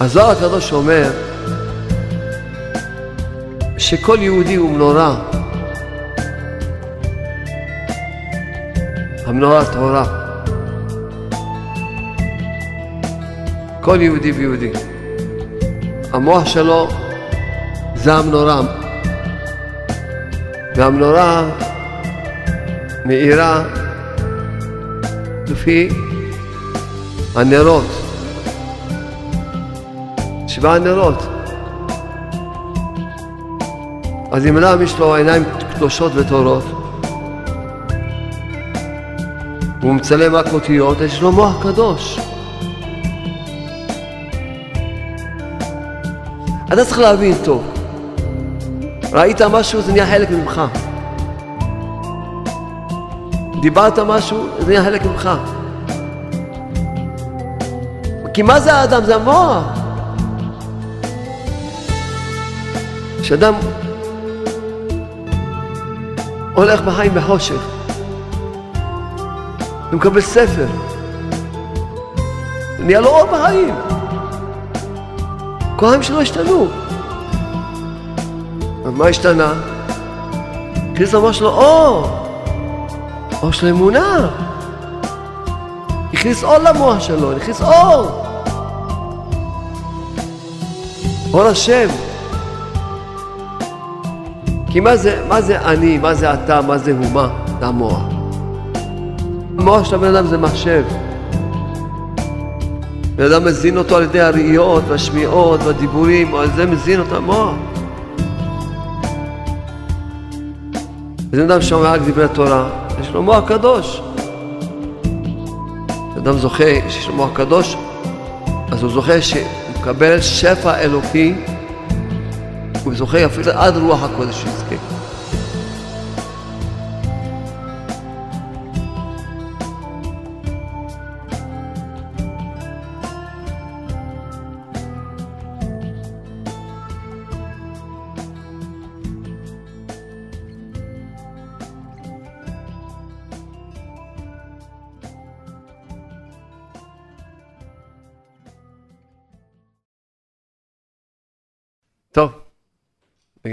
הזוהר הקדוש אומר שכל יהודי הוא מנורה. המנורה הטהורה. כל יהודי ויהודי. המוח שלו זה המנורה. והמנורה מאירה לפי הנרות. שבעה נרות. אז אם אדם יש לו עיניים קדושות וטהורות, והוא מצלם רק אותיות, יש לו מוח קדוש. אתה צריך להבין טוב. ראית משהו, זה נהיה חלק ממך. דיברת משהו, זה נהיה חלק ממך. כי מה זה האדם? זה המוח. כשאדם הולך בחיים בחושך, הוא מקבל ספר, נהיה לו אור בחיים. כל החיים שלו השתנו. מה השתנה? הכניס למוח שלו אור, אור של אמונה. הכניס אור למוח שלו, הכניס אור. אור השם. כי מה זה, מה זה אני, מה זה אתה, מה זה הומה? זה המוח. המוח של הבן אדם זה מחשב. בן אדם מזין אותו על ידי הראיות והשמיעות והדיבורים, על זה מזין אותו המוח. בן אדם שומע רק דברי תורה, יש לו מוח קדוש. אדם זוכה שיש לו מוח קדוש, אז הוא זוכה שהוא מקבל שפע אלוקי, הוא זוכה אפילו עד רוח הקודש שיזכה.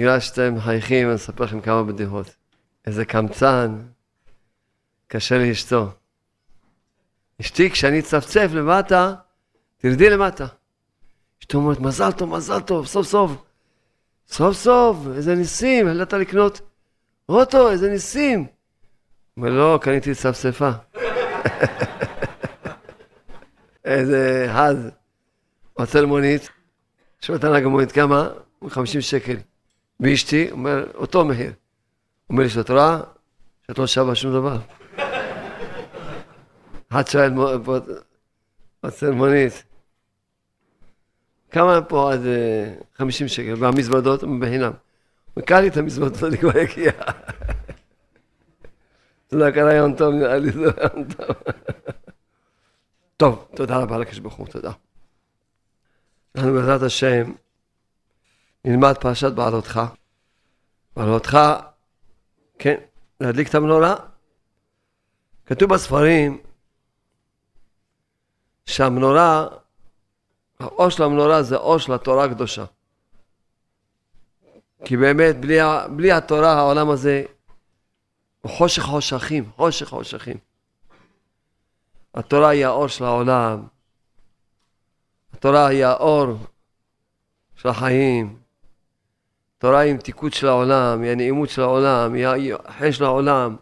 בגלל שאתם מחייכים, אני אספר לכם כמה בדיחות. איזה קמצן, קשה לאשתו. אשתי, כשאני אצפצף למטה, תרדי למטה. אשתו אומרת, מזל טוב, מזל טוב, סוף סוף. סוף סוף, איזה ניסים, העלת לקנות אוטו, איזה ניסים. אומר, לא, קניתי צפצפה. איזה חז. רוצה למונית, שואל את הנהג המונית כמה? 50 שקל. ואשתי, אומר, אותו מחיר. אומר לי, שאת רואה שאת לא שווה שום דבר. אחד שואל, רוצה מונית. כמה פה עד 50 שקל, והמזוודות בחינם. וקל לי את המזוודות, אני כבר אגיע. זה לא קרה יום טוב, נראה לי זה לא יום טוב. טוב, תודה רבה הוא, תודה. אנחנו בעזרת השם נלמד פרשת בעלותך. בעלותך, כן, להדליק את המנורה. כתוב בספרים שהמנורה, האור של המנורה זה אור של התורה הקדושה. כי באמת, בלי, בלי התורה העולם הזה הוא חושך חושכים, חושך חושכים. התורה היא האור של העולם. התורה היא האור של החיים. התורה היא מתיקות של העולם, היא הנעימות של העולם, היא החן של העולם,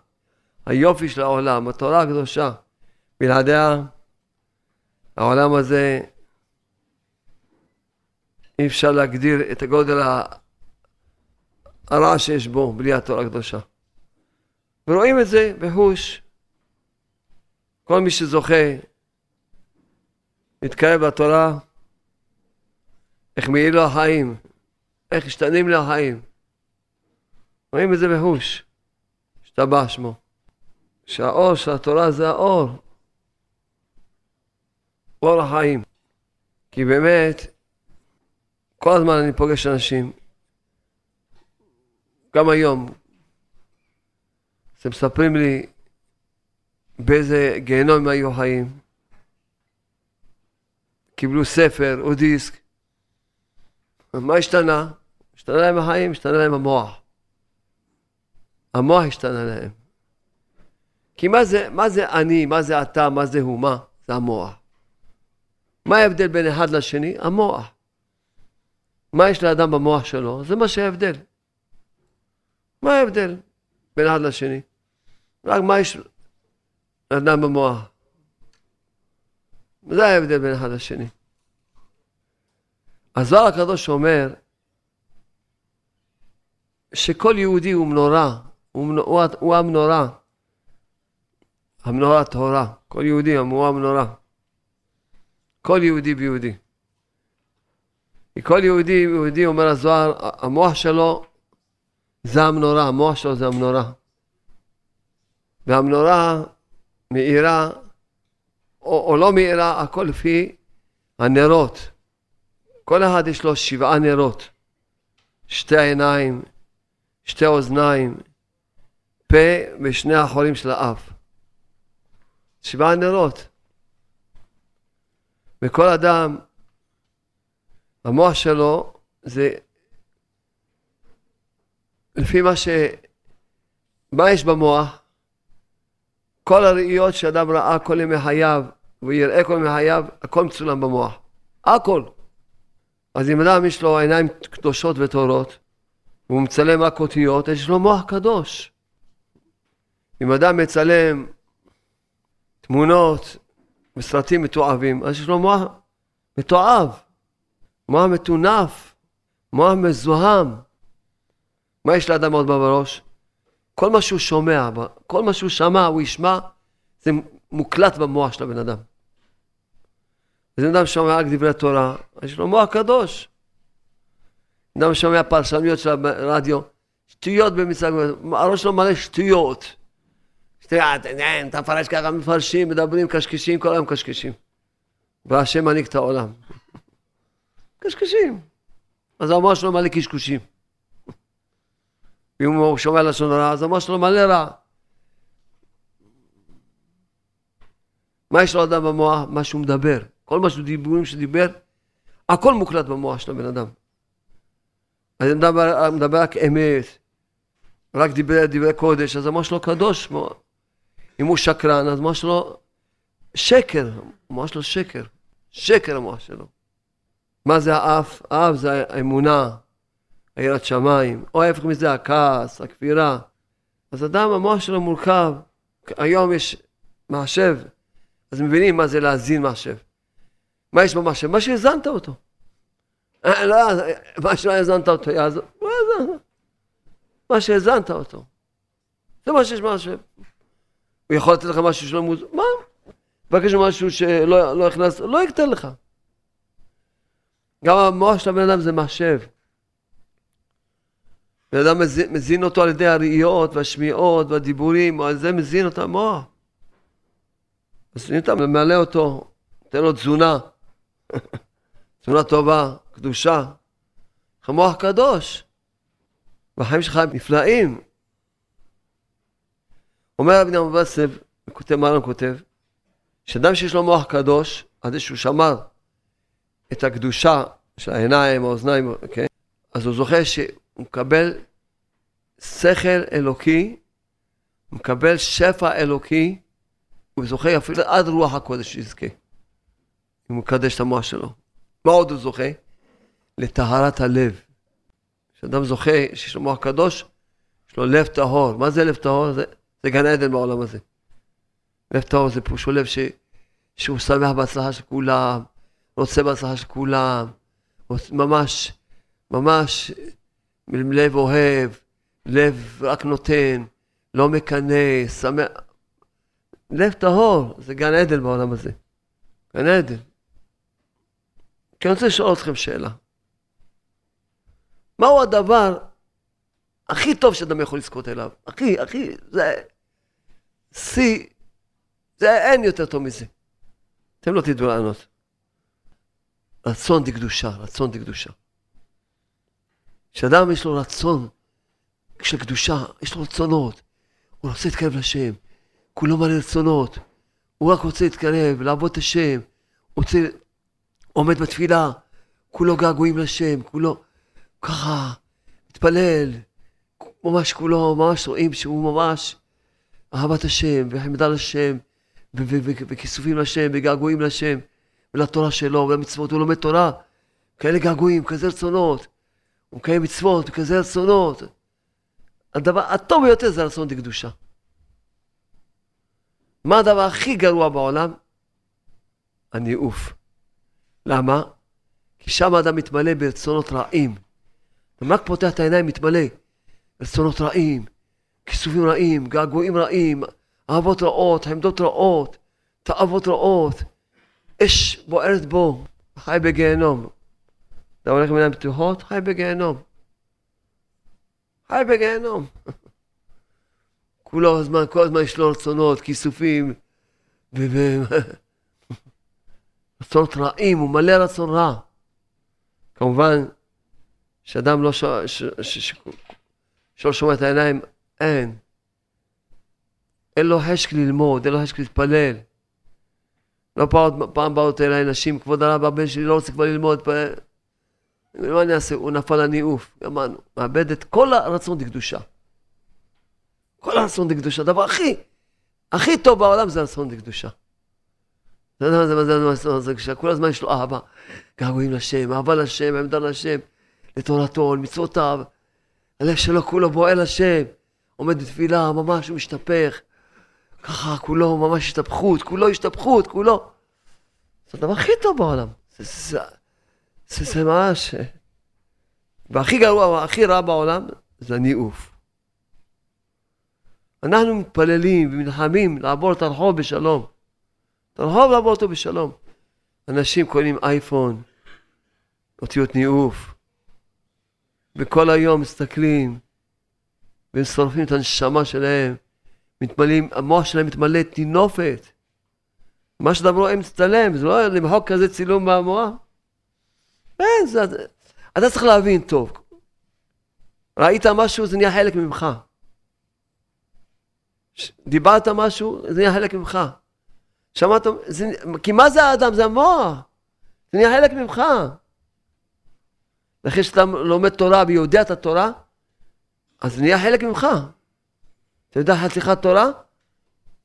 היופי של העולם, התורה הקדושה. בלעדיה, העולם הזה, אי אפשר להגדיר את הגודל הרע שיש בו בלי התורה הקדושה. ורואים את זה בחוש. כל מי שזוכה מתקרב לתורה, איך מאיר לו החיים, איך השתנים לו החיים. רואים את זה בחוש, השתבח שמו. שהאור של התורה זה האור, אור החיים. כי באמת, כל הזמן אני פוגש אנשים, גם היום, שמספרים לי באיזה גיהנום היו חיים. קיבלו ספר או דיסק, מה השתנה? השתנה להם החיים, השתנה להם המוח. המוח השתנה להם. כי מה זה, מה זה אני, מה זה אתה, מה זה הוא, מה? זה המוח. מה ההבדל בין אחד לשני? המוח. מה יש לאדם במוח שלו? זה מה שההבדל. מה ההבדל בין אחד לשני? רק מה יש לאדם במוח? זה ההבדל בין אחד לשני. הזוהר הקדוש אומר שכל יהודי הוא מנורה, הוא, הוא, הוא המנורה, המנורה הטהורה, כל יהודי הוא המנורה. כל יהודי ביהודי. כל יהודי יהודי, אומר הזוהר, המוח שלו זה המנורה, המוח שלו זה המנורה. והמנורה מאירה, או, או לא מאירה, הכל לפי הנרות. כל אחד יש לו שבעה נרות. שתי עיניים, שתי אוזניים, פה ושני החורים של האף. שבעה נרות. וכל אדם, המוח שלו זה לפי מה ש... מה יש במוח? כל הראיות שאדם ראה כל ימי חייו, ויראה כל ימי חייו, הכל מצולם במוח. הכל. אז אם אדם יש לו עיניים קדושות וטהורות, והוא מצלם רק אותיות, יש לו מוח קדוש. אם אדם מצלם תמונות וסרטים מתועבים, אז יש לו מוח מתועב, מוח מטונף, מוח מזוהם. מה יש לאדם עוד בראש? כל מה שהוא שומע, כל מה שהוא שמע, הוא ישמע, זה מוקלט במוח של הבן אדם. אז אם אדם שומע רק דברי תורה, יש לו מוח קדוש. אדם שומע פרשנויות של הרדיו, שטויות במצג, הראש שלו מלא שטויות. שטויות, אתה מפרש ככה, מפרשים, מדברים, קשקשים, כל היום קשקשים. והשם מנהיג את העולם. קשקשים. אז המוח שלו מלא קשקושים. ואם הוא שומע לשון הרע, אז המוח שלו מלא רע. מה יש לו אדם במוח? מה שהוא מדבר. כל מה שהוא דיבורים שדיבר, הכל מוקלט במוח של הבן אדם. אני מדבר, מדבר רק אמת, רק דיבר דברי קודש, אז המוח שלו קדוש. אם הוא שקרן, אז המוח שלו שקר, המוח שלו שקר. שקר המוח שלו. מה זה האף? האף זה האמונה, היראת שמיים, או ההפך מזה, הכעס, הכפירה. אז אדם, המוח שלו מורכב. היום יש מחשב, אז מבינים מה זה להזין מחשב. מה יש במחשב? מה שהזנת אותו. אה, לא, מה שלא האזנת אותו יעזור. לא מה שהאזנת אותו. זה מה שיש במחשב. הוא יכול לתת לך משהו שלא מוז... מה? מבקש משהו שלא לא הכנס, לא יקטן לך. גם המוח של הבן אדם זה מחשב. בן אדם מזין, מזין אותו על ידי הראיות והשמיעות והדיבורים, על זה מזין אותו המוח. אם אתה ממלא אותו, תן לו תזונה, תזונה טובה, קדושה, מוח קדוש, והחיים שלך הם נפלאים. אומר רבי נחמן ברסלב, כותב מרן כותב, שאדם שיש לו מוח קדוש, על זה שהוא שמר את הקדושה של העיניים, האוזניים, כן? אז הוא זוכר שהוא מקבל שכל אלוקי, הוא מקבל שפע אלוקי, הוא זוכה אפילו עד רוח הקודש שיזכה. אם הוא מקדש את המוח שלו. מה עוד הוא זוכה? לטהרת הלב. כשאדם זוכה שיש לו מוח קדוש, יש לו לב טהור. מה זה לב טהור? זה, זה גן עדן בעולם הזה. לב טהור זה פירושו לב ש, שהוא שמח בהצלחה של כולם, רוצה בהצלחה של כולם, ממש, ממש לב אוהב, לב רק נותן, לא מקנא, שמח. לב טהור, זה גן עדן בעולם הזה. גן עדן. כי אני רוצה לשאול אתכם שאלה. מהו הדבר הכי טוב שאדם יכול לזכות אליו? הכי, הכי, זה שיא, זה אין יותר טוב מזה. אתם לא תדעו לענות. רצון דקדושה, רצון דקדושה. כשאדם יש לו רצון של קדושה, יש לו רצונות, הוא רוצה להתקרב לשם, כולו מלא רצונות, הוא רק רוצה להתקרב, לעבוד את השם, הוא רוצה, עומד בתפילה, כולו געגועים לשם, כולו ככה מתפלל, ממש כולו, ממש רואים שהוא ממש אהבת השם, וחמדה לשם, וכיסופים לשם, וגעגועים לשם, ולתורה שלו, ולמצוות, הוא לומד תורה, כאלה געגועים, כזה רצונות, הוא מקיים מצוות, כזה רצונות. הדבר הטוב ביותר זה רצון לקדושה. מה הדבר הכי גרוע בעולם? הניאוף. למה? כי שם האדם מתמלא ברצונות רעים. רק פותח את העיניים, מתמלא רצונות רעים, כיסופים רעים, געגועים רעים, אהבות רעות, עמדות רעות, תאוות רעות, אש בוערת בו, חי בגיהנום. אתה הולך עם עיניים פתוחות, חי בגיהנום. חי בגיהנום. כולו הזמן, כל הזמן יש לו רצונות, כיסופים, רצונות רעים, הוא מלא רצון רע. כמובן, שאדם לא ש... ש... ש... ש... שלא שומע את העיניים, אין. אין לו חשק ללמוד, אין לו חשק להתפלל. לא פעם, פעם באו אליי נשים, כבוד הרב, הבן שלי לא רוצה כבר ללמוד. מה אני אעשה? הוא נפל לניאוף, גמרנו. מאבד את כל הרצון לקדושה. כל הרצון לקדושה. הדבר הכי, הכי טוב בעולם זה הרצון לקדושה. אתה יודע מה זה, מה זה הרצון לקדושה? כל הזמן יש לו אהבה. געגועים לשם, אהבה לשם, עמדה לשם, לתורתו, למצוותיו. הלב שלו כולו בועל לשם. עומד בתפילה, ממש הוא משתפך. ככה, כולו ממש השתפכות, כולו השתפכות, כולו. זה הדבר הכי טוב בעולם. זה, זה, זה, זה ממש... והכי גרוע, הכי רע בעולם, זה הניאוף. אנחנו מתפללים ונלחמים לעבור את הרחוב בשלום. את הרחוב לעבור אותו בשלום. אנשים קונים אייפון, אותיות ניאוף, וכל היום מסתכלים, והם שורפים את הנשמה שלהם, מתמלאים, המוח שלהם מתמלא טינופת. מה שאתה רואה מצטלם, זה לא למחוק כזה צילום במוח. אין, זה... אתה צריך להבין טוב. ראית משהו, זה נהיה חלק ממך. דיברת משהו, זה נהיה חלק ממך. שמעת, זה, כי מה זה האדם? זה המוח. זה נהיה חלק ממך. אחרי שאתה לומד תורה ויודע את התורה, אז זה נהיה חלק ממך. אתה יודע חתיכת תורה?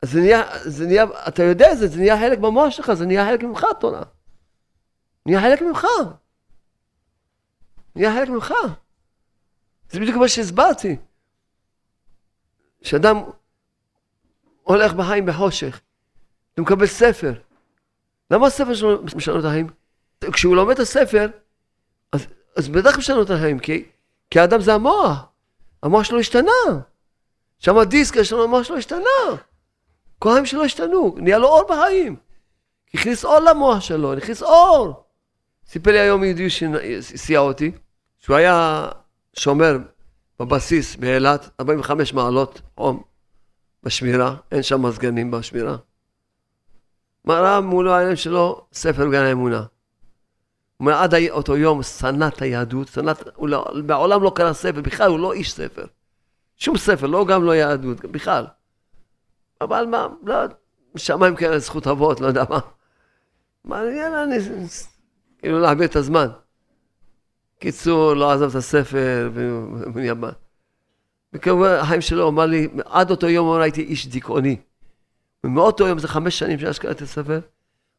אז זה נהיה, זה נהיה, אתה יודע את זה, זה נהיה חלק במוח שלך, זה נהיה חלק ממך התורה. נהיה חלק ממך. נהיה חלק ממך. זה בדיוק מה שהסברתי. שאדם הולך בחיים בחושך, הוא מקבל ספר. למה הספר שלו משנה את החיים? כשהוא לומד את הספר, אז, אז בטח משנה את החיים, כי, כי האדם זה המוח. המוח שלו השתנה. שם הדיסק, יש לנו המוח שלו השתנה. כל החיים שלו השתנו, נהיה לו אור בחיים. הכניס אור למוח שלו, הכניס אור. סיפר לי היום יהודי שסייע אותי, שהוא היה שומר בבסיס באילת, 45 מעלות חום בשמירה, אין שם מזגנים בשמירה. מראה מולו העיניים שלו ספר גן האמונה. הוא אומר, עד אותו יום שנא את היהדות, שנא, הוא לא, בעולם לא קרא ספר, בכלל הוא לא איש ספר. שום ספר, לא גם לא יהדות, בכלל. אבל מה, לא, שמיים כאלה זכות אבות, לא יודע מה. מעניין, אני, כאילו להעביר את הזמן. קיצור, לא עזב את הספר, ונהיה מה. וכמובן, החיים שלו אמר לי, עד אותו יום הייתי איש דיכאוני. ומאותו יום, זה חמש שנים שאני שקראתי את הספר,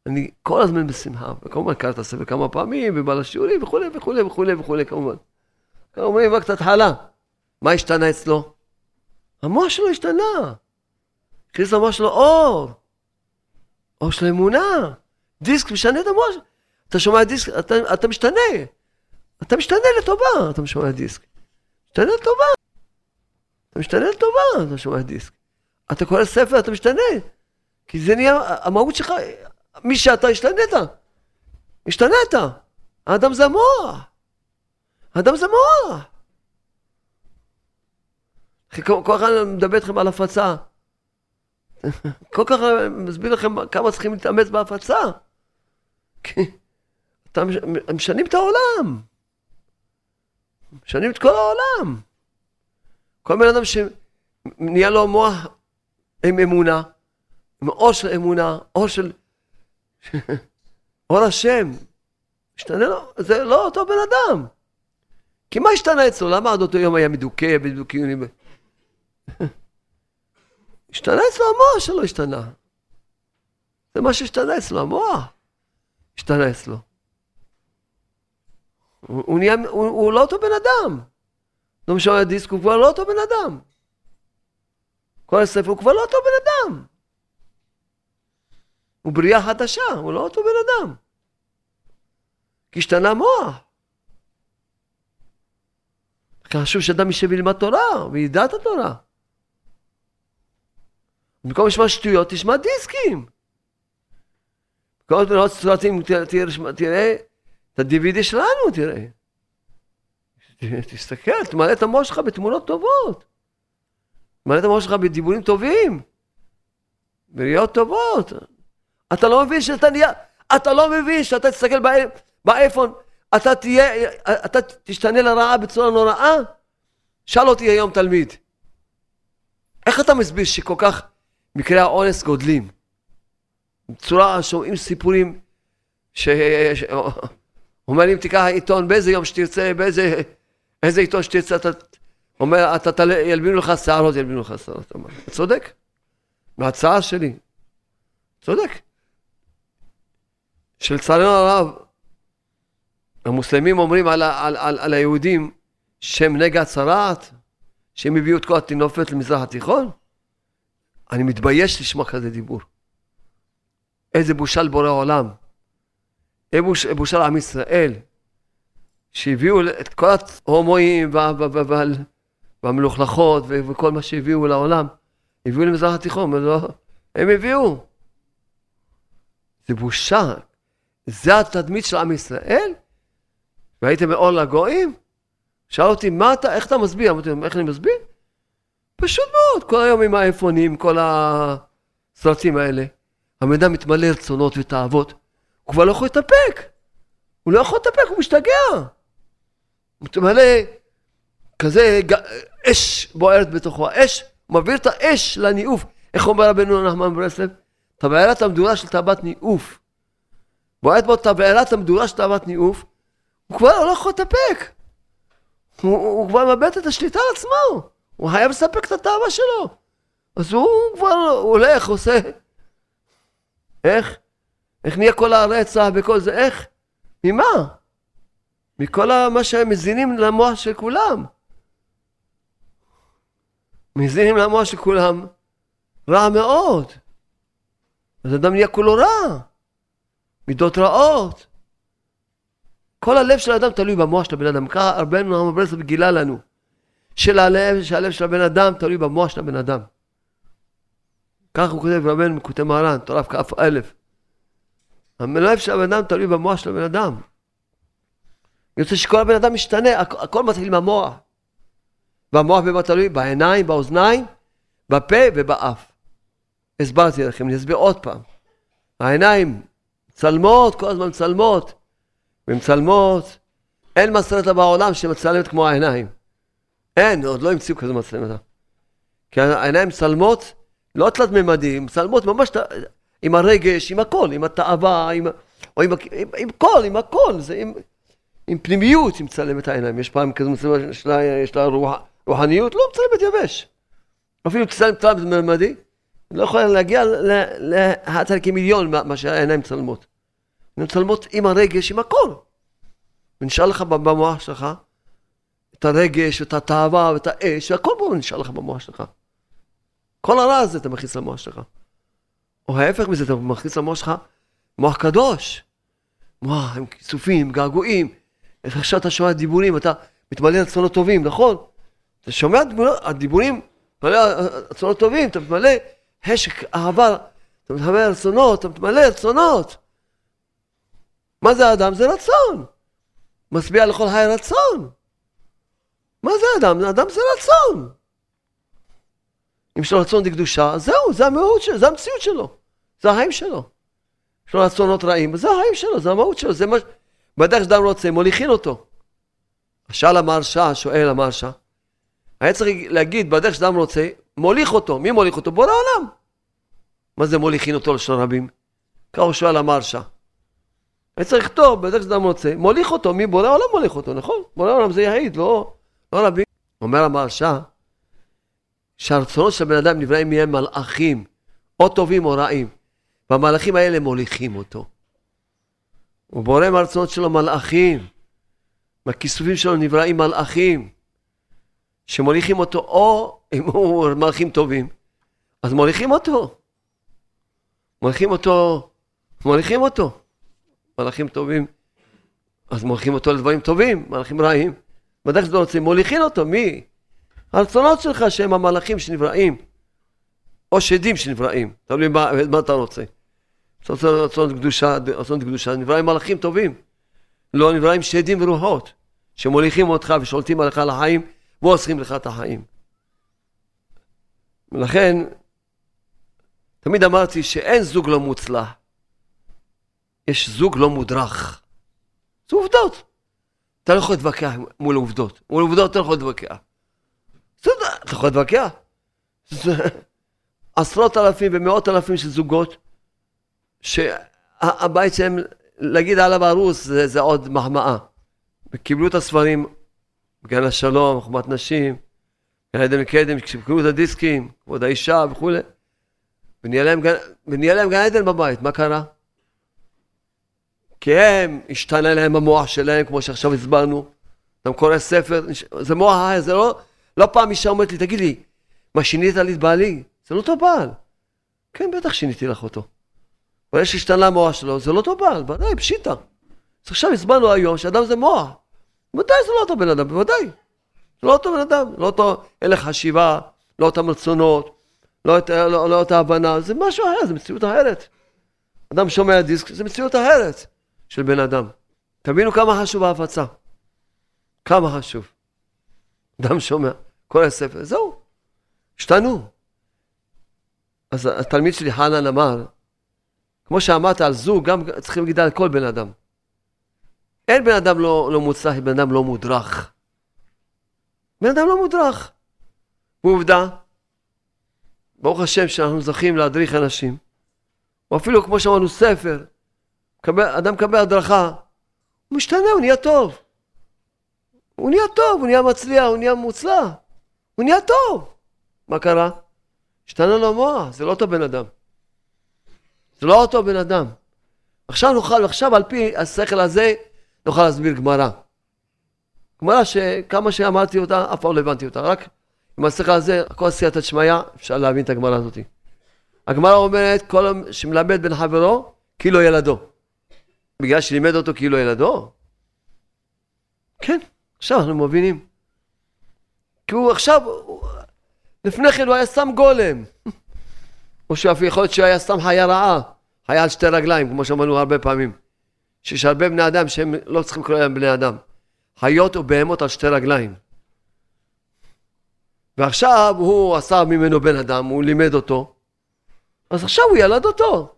אני כל הזמן בשמחה, וכמובן קראתי את הספר כמה פעמים, ובא לשיעורים וכולי וכולי וכולי וכולי, כמובן. אומרים, רק את ההתחלה. מה השתנה אצלו? המוח שלו השתנה. הכניס למוח שלו אור. אור של אמונה. דיסק משנה את המוח. אתה שומע דיסק, אתה, אתה משתנה. אתה משתנה לטובה, אתה שומע דיסק. משתנה לטובה. אתה משתנה לטובה, אתה שומע דיסק. אתה קורא ספר, אתה משתנה. כי זה נהיה, המהות שלך, מי שאתה השתנית. השתנית. האדם זה המוח. האדם זה מוח. כל כך אני מדבר איתכם על הפצה. כל כך אני מסביר לכם כמה צריכים להתאמץ בהפצה. כי אתם משנים את העולם. משנים את כל העולם. כל בן אדם שנהיה לו מוח עם אמונה, עם אור של אמונה, אור של... אור השם, השתנה לו, זה לא אותו בן אדם. כי מה השתנה אצלו? למה עד אותו יום היה מדוכא בדו-קיוני? השתנה אצלו המוח שלו השתנה. זה מה שהשתנה אצלו, המוח השתנה אצלו. הוא, הוא, נהיה, הוא, הוא לא אותו בן אדם. לא משנה הדיסק, הוא כבר לא אותו בן אדם. כל הספר הוא כבר לא אותו בן אדם. הוא בריאה חדשה, הוא לא אותו בן אדם. כי השתנה מוח. חשוב שאדם יישב וילמד תורה, וידע את התורה. במקום לשמוע שטויות, תשמע דיסקים. כל לראות סרטים, תראה את ה-DVD שלנו, תראה. תסתכל, תמלא את המוח שלך בתמונות טובות. תמלא את המוח שלך בדיבורים טובים. בראיות טובות. אתה לא מבין שאתה נהיה, אתה לא מבין שאתה תסתכל באייפון, אתה תהיה, אתה תשתנה לרעה בצורה נוראה? שאל אותי היום תלמיד, איך אתה מסביר שכל כך מקרי האונס גודלים? בצורה שומעים סיפורים ש... אומר אם תיקח עיתון באיזה יום שתרצה, באיזה איזה עיתון שתרצה, אתה אומר, אתה תל... ילבינו לך שערות, ילבינו לך שערות. צודק, מההצעה שלי. צודק. שלצערנו הרב, המוסלמים אומרים על, על, על, על היהודים שהם נגע צרעת, שהם הביאו את כל הטינופת למזרח התיכון? אני מתבייש לשמוע כזה דיבור. איזה בושה לבורא עולם. איזה בושה לעם ישראל, שהביאו את כל ההומואים והמלוכלכות וכל מה שהביאו לעולם, הביאו למזרח התיכון, לא, הם הביאו. זה בושה. זה התדמית של עם ישראל? והייתם מאור לגויים? שאל אותי, מה אתה, איך אתה מסביר? אמרתי איך אני מסביר? פשוט מאוד, כל היום עם האייפונים, כל הסרטים האלה. המידע מתמלא רצונות ותאוות, הוא כבר לא יכול להתאפק. הוא לא יכול להתאפק, הוא משתגע. הוא מתמלא כזה אש בוערת בתוכו. האש, מעביר את האש לניאוף. איך אומר רבנו נחמן ברסלב? תבערת המדורה של תאוות ניאוף. בועט בו תבערת המדורה של תאוות ניאוף, הוא כבר לא יכול להתאפק. הוא, הוא כבר מאבד את השליטה על עצמו. הוא חייב לספק את התאווה שלו. אז הוא כבר הוא הולך, עושה... איך? איך נהיה כל הרצח וכל זה? איך? ממה? מכל מה שהם מזינים למוח של כולם. מזינים למוח של כולם רע מאוד. אז אדם נהיה כולו רע. מידות רעות. כל הלב של האדם תלוי במוח של הבן אדם. ככה רבנו הרב ברסלב גילה לנו. של הלב, שהלב של הבן אדם תלוי במוח של הבן אדם. כך הוא כותב רבנו מקוטי מרן, תורה כ"א. הלב של הבן אדם תלוי במוח של הבן אדם. אני רוצה שכל הבן אדם משתנה, הכ הכל מתחיל מהמוח. והמוח במה תלוי? בעיניים, באוזניים, בפה ובאף. הסברתי לכם, אני אסביר עוד פעם. העיניים מצלמות, כל הזמן מצלמות. ומצלמות, אין מצלמה בעולם שמצלמת כמו העיניים. אין, עוד לא המציאו כזה מצלמה. כי העיניים מצלמות, לא תלת מימדים, מצלמות ממש עם הרגש, עם הכל, עם התאווה, עם, או עם, עם, עם כל, עם הכל, זה עם, עם פנימיות היא מצלמת העיניים. יש פעם כזה מצלמה שיש לה רוח, רוחניות, לא מצלמת יבש. אפילו מצלמת תלת מימדי, לא יכולה להגיע לאחת כמיליון מה שהעיניים מצלמות. מצלמות עם הרגש, עם הכל. ונשאר לך במוח שלך את הרגש, את התאווה, ואת האש, והכל פה נשאר לך במוח שלך. כל הרע הזה אתה מכניס למוח שלך. או ההפך מזה, אתה מכניס למוח שלך מוח קדוש. מוח עם כיסופים, געגועים. איך עכשיו אתה שומע דיבורים, אתה מתמלא רצונות טובים, נכון? אתה שומע דיבורים, מתמלא רצונות טובים, אתה מתמלא חשק, אהבה, אתה מתמלא רצונות, אתה מתמלא רצונות. מה זה אדם? זה רצון. משביע לכל חי רצון. מה זה אדם? אדם זה רצון. אם יש לו רצון לקדושה, זהו, זה המהות שלו, זה המציאות שלו. זה החיים שלו. יש לו רצונות רעים, זה החיים שלו, זה המהות שלו, זה מה... בדרך שאדם רוצה, מוליכין אותו. שאל המרשה, שואל המרשה, היה צריך להגיד, בדרך שאדם רוצה, מוליך אותו. מי מוליך אותו? בורא עולם. מה זה מוליכין אותו לשון רבים? ככה הוא שואל המרשה. אני צריך לכתוב בדרך שאדם רוצה, מוליך אותו, מי בורא העולם מוליך אותו, נכון? בורא העולם זה יעיד, לא, לא רבי. אומר המרשה, שהרצונות של בן אדם נבראים מהם מלאכים, או טובים או רעים, והמלאכים האלה מוליכים אותו. הוא בורא מהרצונות שלו מלאכים, מהכיסופים שלו נבראים מלאכים, שמוליכים אותו, או אם הוא מלאכים טובים, אז מוליכים אותו. מוליכים אותו, מוליכים אותו. מלאכים טובים, אז מוליכים אותו לדברים טובים, מלאכים רעים. בדרך שאתה רוצה, מוליכים אותו, מי? הרצונות שלך שהם המלאכים שנבראים, או שדים שנבראים, תלוי מה, מה אתה רוצה. רצונות קדושה, רצונות קדושה, נבראים מלאכים טובים. לא נבראים שדים ורוחות, שמוליכים אותך ושולטים עליך לחיים, ועושים לך את החיים. ולכן, תמיד אמרתי שאין זוג לא מוצלח. יש זוג לא מודרך. זה עובדות. אתה לא יכול להתווכח מול עובדות. מול עובדות אתה לא יכול להתווכח. אתה יכול להתווכח. עשרות אלפים ומאות אלפים של זוגות, שהבית שלהם, להגיד עליו הרוס זה, זה עוד מחמאה. וקיבלו את הספרים, גן השלום, חומת נשים, גן עדן וקדם, כשקיבלו את הדיסקים, כבוד האישה וכולי, ונהיה להם גן עדן בבית, מה קרה? כי הם, השתנה להם המוח שלהם, כמו שעכשיו הסברנו. אתה קורא ספר, זה מוח אחר, זה לא... לא פעם אישה אומרת לי, תגיד לי, מה שינית לי את בעלי? זה לא אותו בעל. כן, בטח שיניתי לך אותו. אבל יש השתנה המוח שלו, זה לא אותו בעל, ודאי, פשיטה. אז עכשיו הסברנו היום שאדם זה מוח. בוודאי זה לא אותו בן אדם, בוודאי. זה לא אותו בן אדם, לא אותו הלך חשיבה, לא אותם רצונות, לא, לא, לא אותה הבנה, זה משהו אחר, זה מציאות אחרת. אדם שומע דיסק, זה מציאות אחרת. של בן אדם. תבינו כמה חשוב ההפצה. כמה חשוב. אדם שומע, כל הספר, זהו, השתנו. אז התלמיד שלי חנן אמר, כמו שאמרת על זוג, גם צריכים להגיד על כל בן אדם. אין בן אדם לא, לא מוצלח, בן אדם לא מודרך. בן אדם לא מודרך. ועובדה, ברוך השם שאנחנו זוכים להדריך אנשים, או אפילו כמו שאמרנו ספר, אדם מקבל הדרכה, הוא משתנה, הוא נהיה טוב. הוא נהיה טוב, הוא נהיה מצליח, הוא נהיה מוצלח. הוא נהיה טוב. מה קרה? השתנה לו המוח, זה לא אותו בן אדם. זה לא אותו בן אדם. עכשיו נוכל, עכשיו על פי השכל הזה, נוכל להסביר גמרא. גמרא שכמה שאמרתי אותה, אף פעם לא הבנתי אותה. רק עם השכל הזה, כל סייעתא שמיא, אפשר להבין את הגמרא הזאת. הגמרא אומרת, כל שמלמד בין חברו, כאילו ילדו. בגלל שלימד אותו כאילו ילדו? כן, עכשיו אנחנו מבינים. כי הוא עכשיו, לפני כן הוא היה סתם גולם. או שאף יכול להיות שהוא היה סתם חיה רעה, חיה על שתי רגליים, כמו שאמרנו הרבה פעמים. שיש הרבה בני אדם שהם לא צריכים לקרוא להם בני אדם. חיות או בהמות על שתי רגליים. ועכשיו הוא עשה ממנו בן אדם, הוא לימד אותו, אז עכשיו הוא ילד אותו.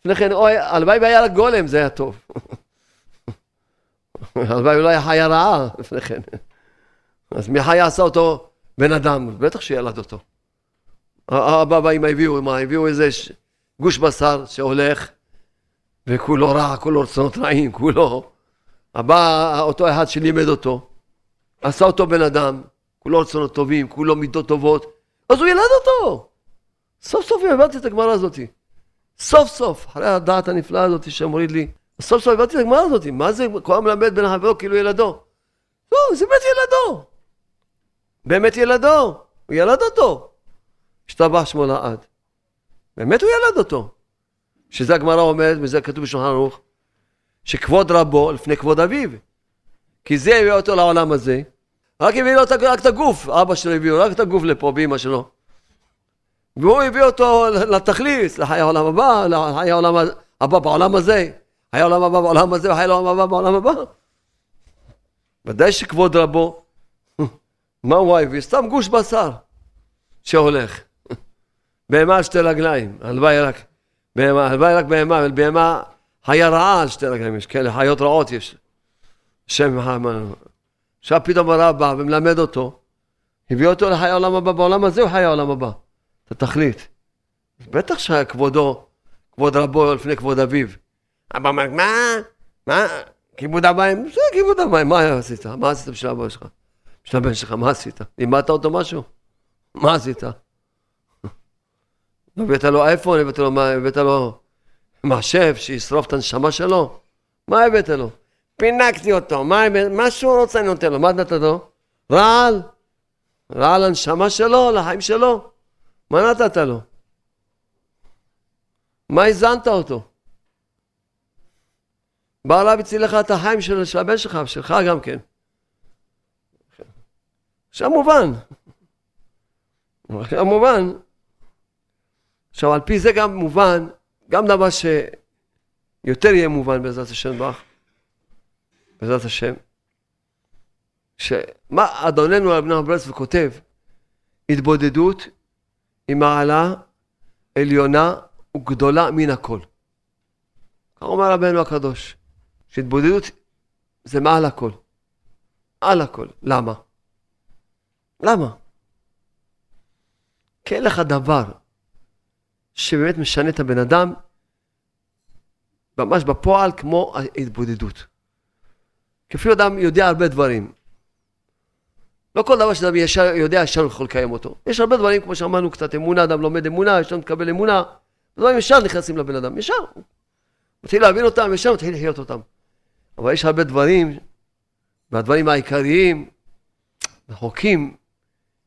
לפני כן, אוי, הלוואי והיה לה גולם, זה היה טוב. הלוואי אולי החיה רעה לפני כן. אז מי חיה עשה אותו בן אדם? בטח שילד אותו. האבא והאמא הביאו, מה, הביאו איזה גוש בשר שהולך, וכולו רע, כולו רצונות רעים, כולו. הבא, אותו אחד שלימד אותו, עשה אותו בן אדם, כולו רצונות טובים, כולו מידות טובות, אז הוא ילד אותו. סוף סוף הבנתי את הגמרא הזאתי. סוף סוף, אחרי הדעת הנפלאה הזאת שמוריד לי, סוף סוף הבנתי את הגמרא הזאת, מה זה כל המלמד בין החברו כאילו ילדו? לא, זה באמת ילדו. באמת ילדו, הוא ילד אותו. השתבח שמו לעד. באמת הוא ילד אותו. שזה הגמרא אומרת, וזה כתוב בשולחן ערוך, שכבוד רבו לפני כבוד אביו. כי זה הביא אותו לעולם הזה, רק הביא לו רק את הגוף, אבא שלו הביא לו רק את הגוף לפה, באמא שלו. והוא הביא אותו לתכלית, לחיי העולם הבא, לחיי העולם הבא בעולם הזה, חיי העולם הבא בעולם הזה וחיי העולם הבא בעולם הבא. ודאי שכבוד רבו, מה הוא הביא? סתם גוש בשר שהולך. בהמה על שתי רגליים, הלוואי רק בהמה, הלוואי רק בהמה, בהמה חיה רעה על שתי רגליים, יש כאלה חיות רעות יש. שם עכשיו פתאום הרב בא ומלמד אותו, הביא אותו לחיי העולם הבא, בעולם הזה הוא חיי העולם הבא. את התכלית. בטח שהיה כבודו, כבוד רבו לפני כבוד אביו. אבא אומר, מה? מה? כיבוד אביים? זה כיבוד אביים, מה עשית? מה עשית בשביל אבא שלך? בשביל הבן שלך, מה עשית? לימדת אותו משהו? מה עשית? הבאת לו אייפון, הבאת לו, הבאת לו מחשב שישרוף את הנשמה שלו? מה הבאת לו? פינקתי אותו, מה, מה שהוא רוצה אני נותן לו, מה נתת לו? רעל? רעל לנשמה שלו, לחיים שלו? מה נתת לו? מה הזנת אותו? בא עליו הציל לך את החיים של, של הבן שלך, ושלך גם כן. עכשיו מובן. עכשיו מובן. עכשיו על פי זה גם מובן, גם דבר שיותר יהיה מובן בעזרת השם ברך, בעזרת השם, שמה אדוננו רב נחמן ברסלב כותב, התבודדות היא מעלה עליונה וגדולה מן הכל. כך אומר רבנו הקדוש, שהתבודדות זה מעל הכל. על הכל. למה? למה? כי אין לך דבר שבאמת משנה את הבן אדם ממש בפועל כמו ההתבודדות. כי אפילו אדם יודע הרבה דברים. לא כל דבר שאדם ישר יודע, ישר יכול לקיים אותו. יש הרבה דברים, כמו שאמרנו, קצת אמונה, אדם לומד אמונה, ישר מקבל אמונה, דברים ישר נכנסים לבן אדם, ישר. מתחיל להבין אותם, ישר מתחיל לחיות אותם. אבל יש הרבה דברים, והדברים העיקריים, רחוקים,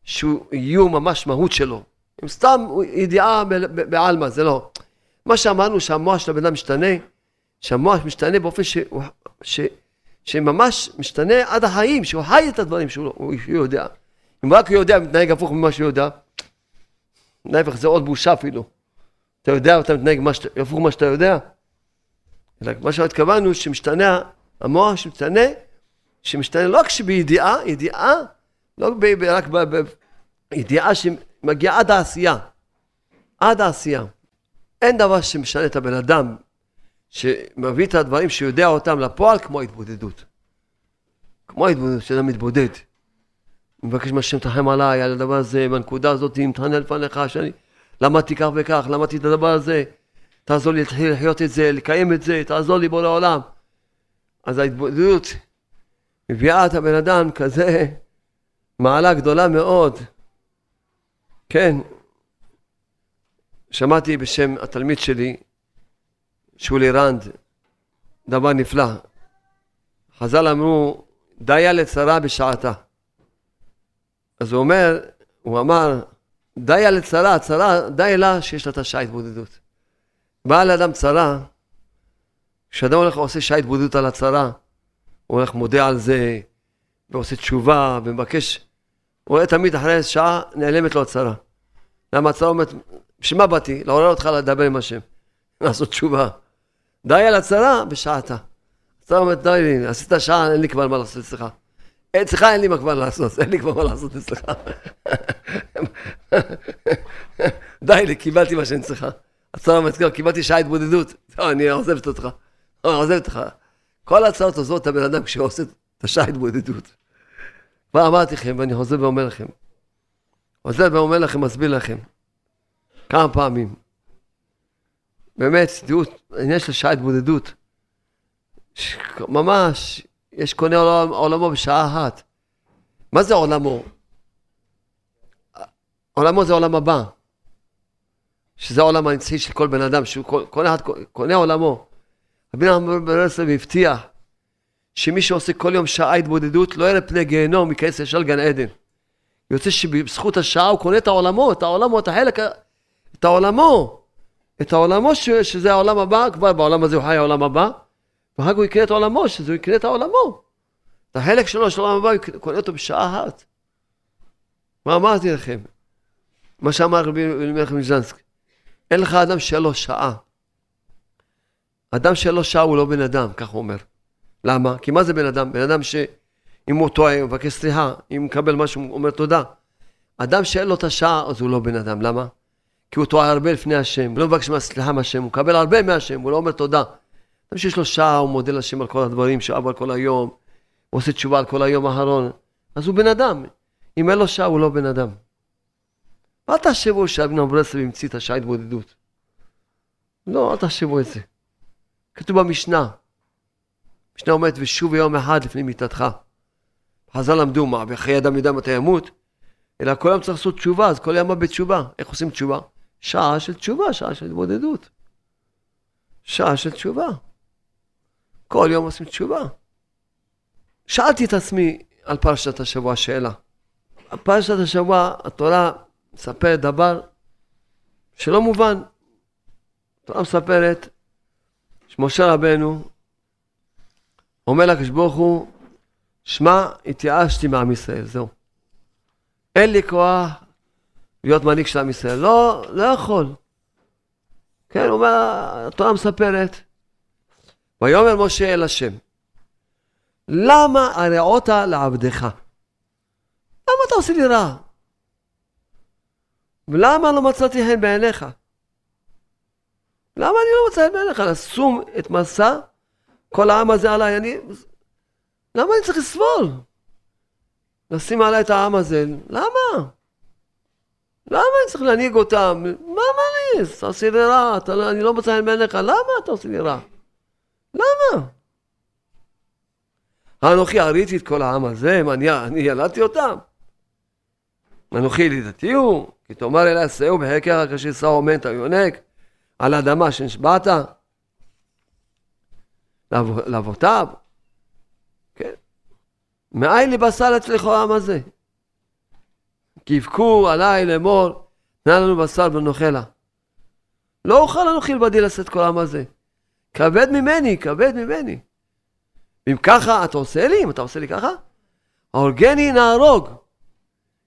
שיהיו ממש מהות שלו. הם סתם ידיעה בעלמא, זה לא. מה שאמרנו שהמוח של הבן אדם משתנה, שהמוח משתנה באופן ש... ש... שממש משתנה עד החיים, שהוא חי את הדברים שהוא, הוא יודע. אם רק הוא יודע, מתנהג הפוך ממה שהוא יודע, להפך זה עוד בושה אפילו. אתה יודע ואתה מתנהג הפוך ממה שאתה יודע. מה שהתכוונו שמשתנה, המוח שמשתנה, שמשתנה לא רק שבידיעה, ידיעה, לא רק ב, ב, ידיעה שמגיעה עד העשייה. עד העשייה. אין דבר שמשנה את הבן אדם, שמביא את הדברים שיודע אותם לפועל, כמו ההתבודדות. כמו ההתבודדות, שאדם מתבודד. אני מבקש מהשם תחם עליי, על הדבר הזה, בנקודה הזאת, אם תענה לפניך, שאני למדתי כך וכך, למדתי את הדבר הזה, תעזור לי לחיות את זה, לקיים את זה, תעזור לי בו לעולם. אז ההתבודדות מביאה את הבן אדם כזה מעלה גדולה מאוד. כן, שמעתי בשם התלמיד שלי, שולי רנד, דבר נפלא. חז"ל אמרו, דיה לצרה בשעתה. אז הוא אומר, הוא אמר, דיה לצרה, צרה, די לה שיש לה את השעה התבודדות. באה לאדם צרה, כשאדם הולך ועושה שעה התבודדות על הצרה, הוא הולך מודה על זה, ועושה תשובה, ומבקש, הוא רואה תמיד אחרי שעה נעלמת לו הצרה. למה הצרה אומרת, בשביל מה באתי? לעורר אותך לדבר עם השם, לעשות תשובה. די על הצרה בשעתה. הצרה אומרת, די לי, עשית שעה, אין לי כבר מה לעשות אצלך. אצלך אין לי מה כבר לעשות, אין לי כבר מה לעשות אצלך. די לי, קיבלתי מה שאני צריכה. הצרה אומרת, קיבלתי שעה התבודדות, טוב, אני עוזבת אותך. אני עוזבת אותך. כל ההצעות עוזבות את הבן אדם כשהוא עושה את השעה התבודדות. כבר אמרתי לכם, ואני חוזר ואומר לכם. חוזר ואומר לכם, מסביר לכם. כמה פעמים. באמת, תראו, העניין של שעה התבודדות. ממש, יש קונה עולם, עולמו בשעה אחת. מה זה עולמו? עולמו זה עולם הבא. שזה העולם הנצחי של כל בן אדם, שהוא כל אחד קונה עולמו. רבי נחמן ברסלב הבטיח שמי שעושה כל יום שעה התבודדות לא יראה פני גיהנום, ייכנס ישר לגן עדן. יוצא שבזכות השעה הוא קונה את העולמו, את העולמו, את החלק, את העולמו, את העולמו ש, שזה העולם הבא, כבר בעולם הזה הוא חי העולם הבא, ואחר כך הוא יקנה את העולמו, שזה הוא יקנה את העולמו. את החלק שלו של העולם הבא, הוא קונה אותו בשעה אחת. מה אמרתי לכם? מה שאמר רבי אלימלך מז'נסק, אין לך אדם שאין לו שעה. אדם שאין לו שעה הוא לא בן אדם, כך הוא אומר. למה? כי מה זה בן אדם? בן אדם שאם הוא טועה, הוא מבקש סליחה, אם הוא מקבל משהו, הוא אומר תודה. אדם שאין לו את השעה, אז הוא לא בן אדם. למה? כי הוא טועה הרבה לפני השם, הוא לא מבקש סליחה מהשם, הוא מקבל הרבה מהשם, הוא לא אומר תודה. אדם שיש לו שעה, הוא מודה לשם על כל הדברים שעבר על כל היום, הוא עושה תשובה על כל היום האחרון, אז הוא בן אדם. אם אין לו שעה, הוא לא בן אדם. מה תחשבו שאבינם ברסלב המציא את השעה התבודדות? לא, אל תחשבו את זה. כתוב במשנה, משנה אומרת, ושוב יום אחד לפני מיתתך. חז"ל למדו מה, וחיי אדם יודע מתי ימות, אלא כל יום צריך לעשות תשובה, אז כל יום בתשובה. איך עושים תשובה? שעה של תשובה, שעה של התמודדות. שעה של תשובה. כל יום עושים תשובה. שאלתי את עצמי על פרשת השבוע שאלה. פרשת השבוע, התורה מספרת דבר שלא מובן. התורה מספרת שמשה רבנו אומר לקדוש ברוך הוא, שמע, התייאשתי מעם ישראל, זהו. אין לי כוח להיות מנהיג של עם ישראל. לא, לא יכול. כן, הוא אומר, התורה מספרת. ויאמר משה אל השם, למה הרעות לעבדך? למה אתה עושה לי רע? ולמה לא מצאתי חן בעיניך? למה אני לא מצא חן בעיניך? לשום את מסע כל העם הזה עליי, אני... למה אני צריך לסבול? לשים עליי את העם הזה, למה? למה אני צריך להנהיג אותם? מה? אתה עושה לי רע, לא- אני לא מצא חן בעיניך, למה אתה עושה לי רע? למה? אנוכי הריתי את כל העם הזה, אני, אני ילדתי אותם? אנוכי ילידתי הוא, כי תאמר אלי שאו בחקר כאשר שאו מנטה יונק, על האדמה שנשבעת, לאבותיו, כן? מאין לי בשר אצלך העם הזה? כי יבכו עליי לאמור, נא לנו בשר ונאכלה. לא אוכל אנוכי לבדי לשאת כל העם הזה. כבד ממני, כבד ממני. אם ככה אתה עושה לי, אם אתה עושה לי ככה, ההורגני נהרוג.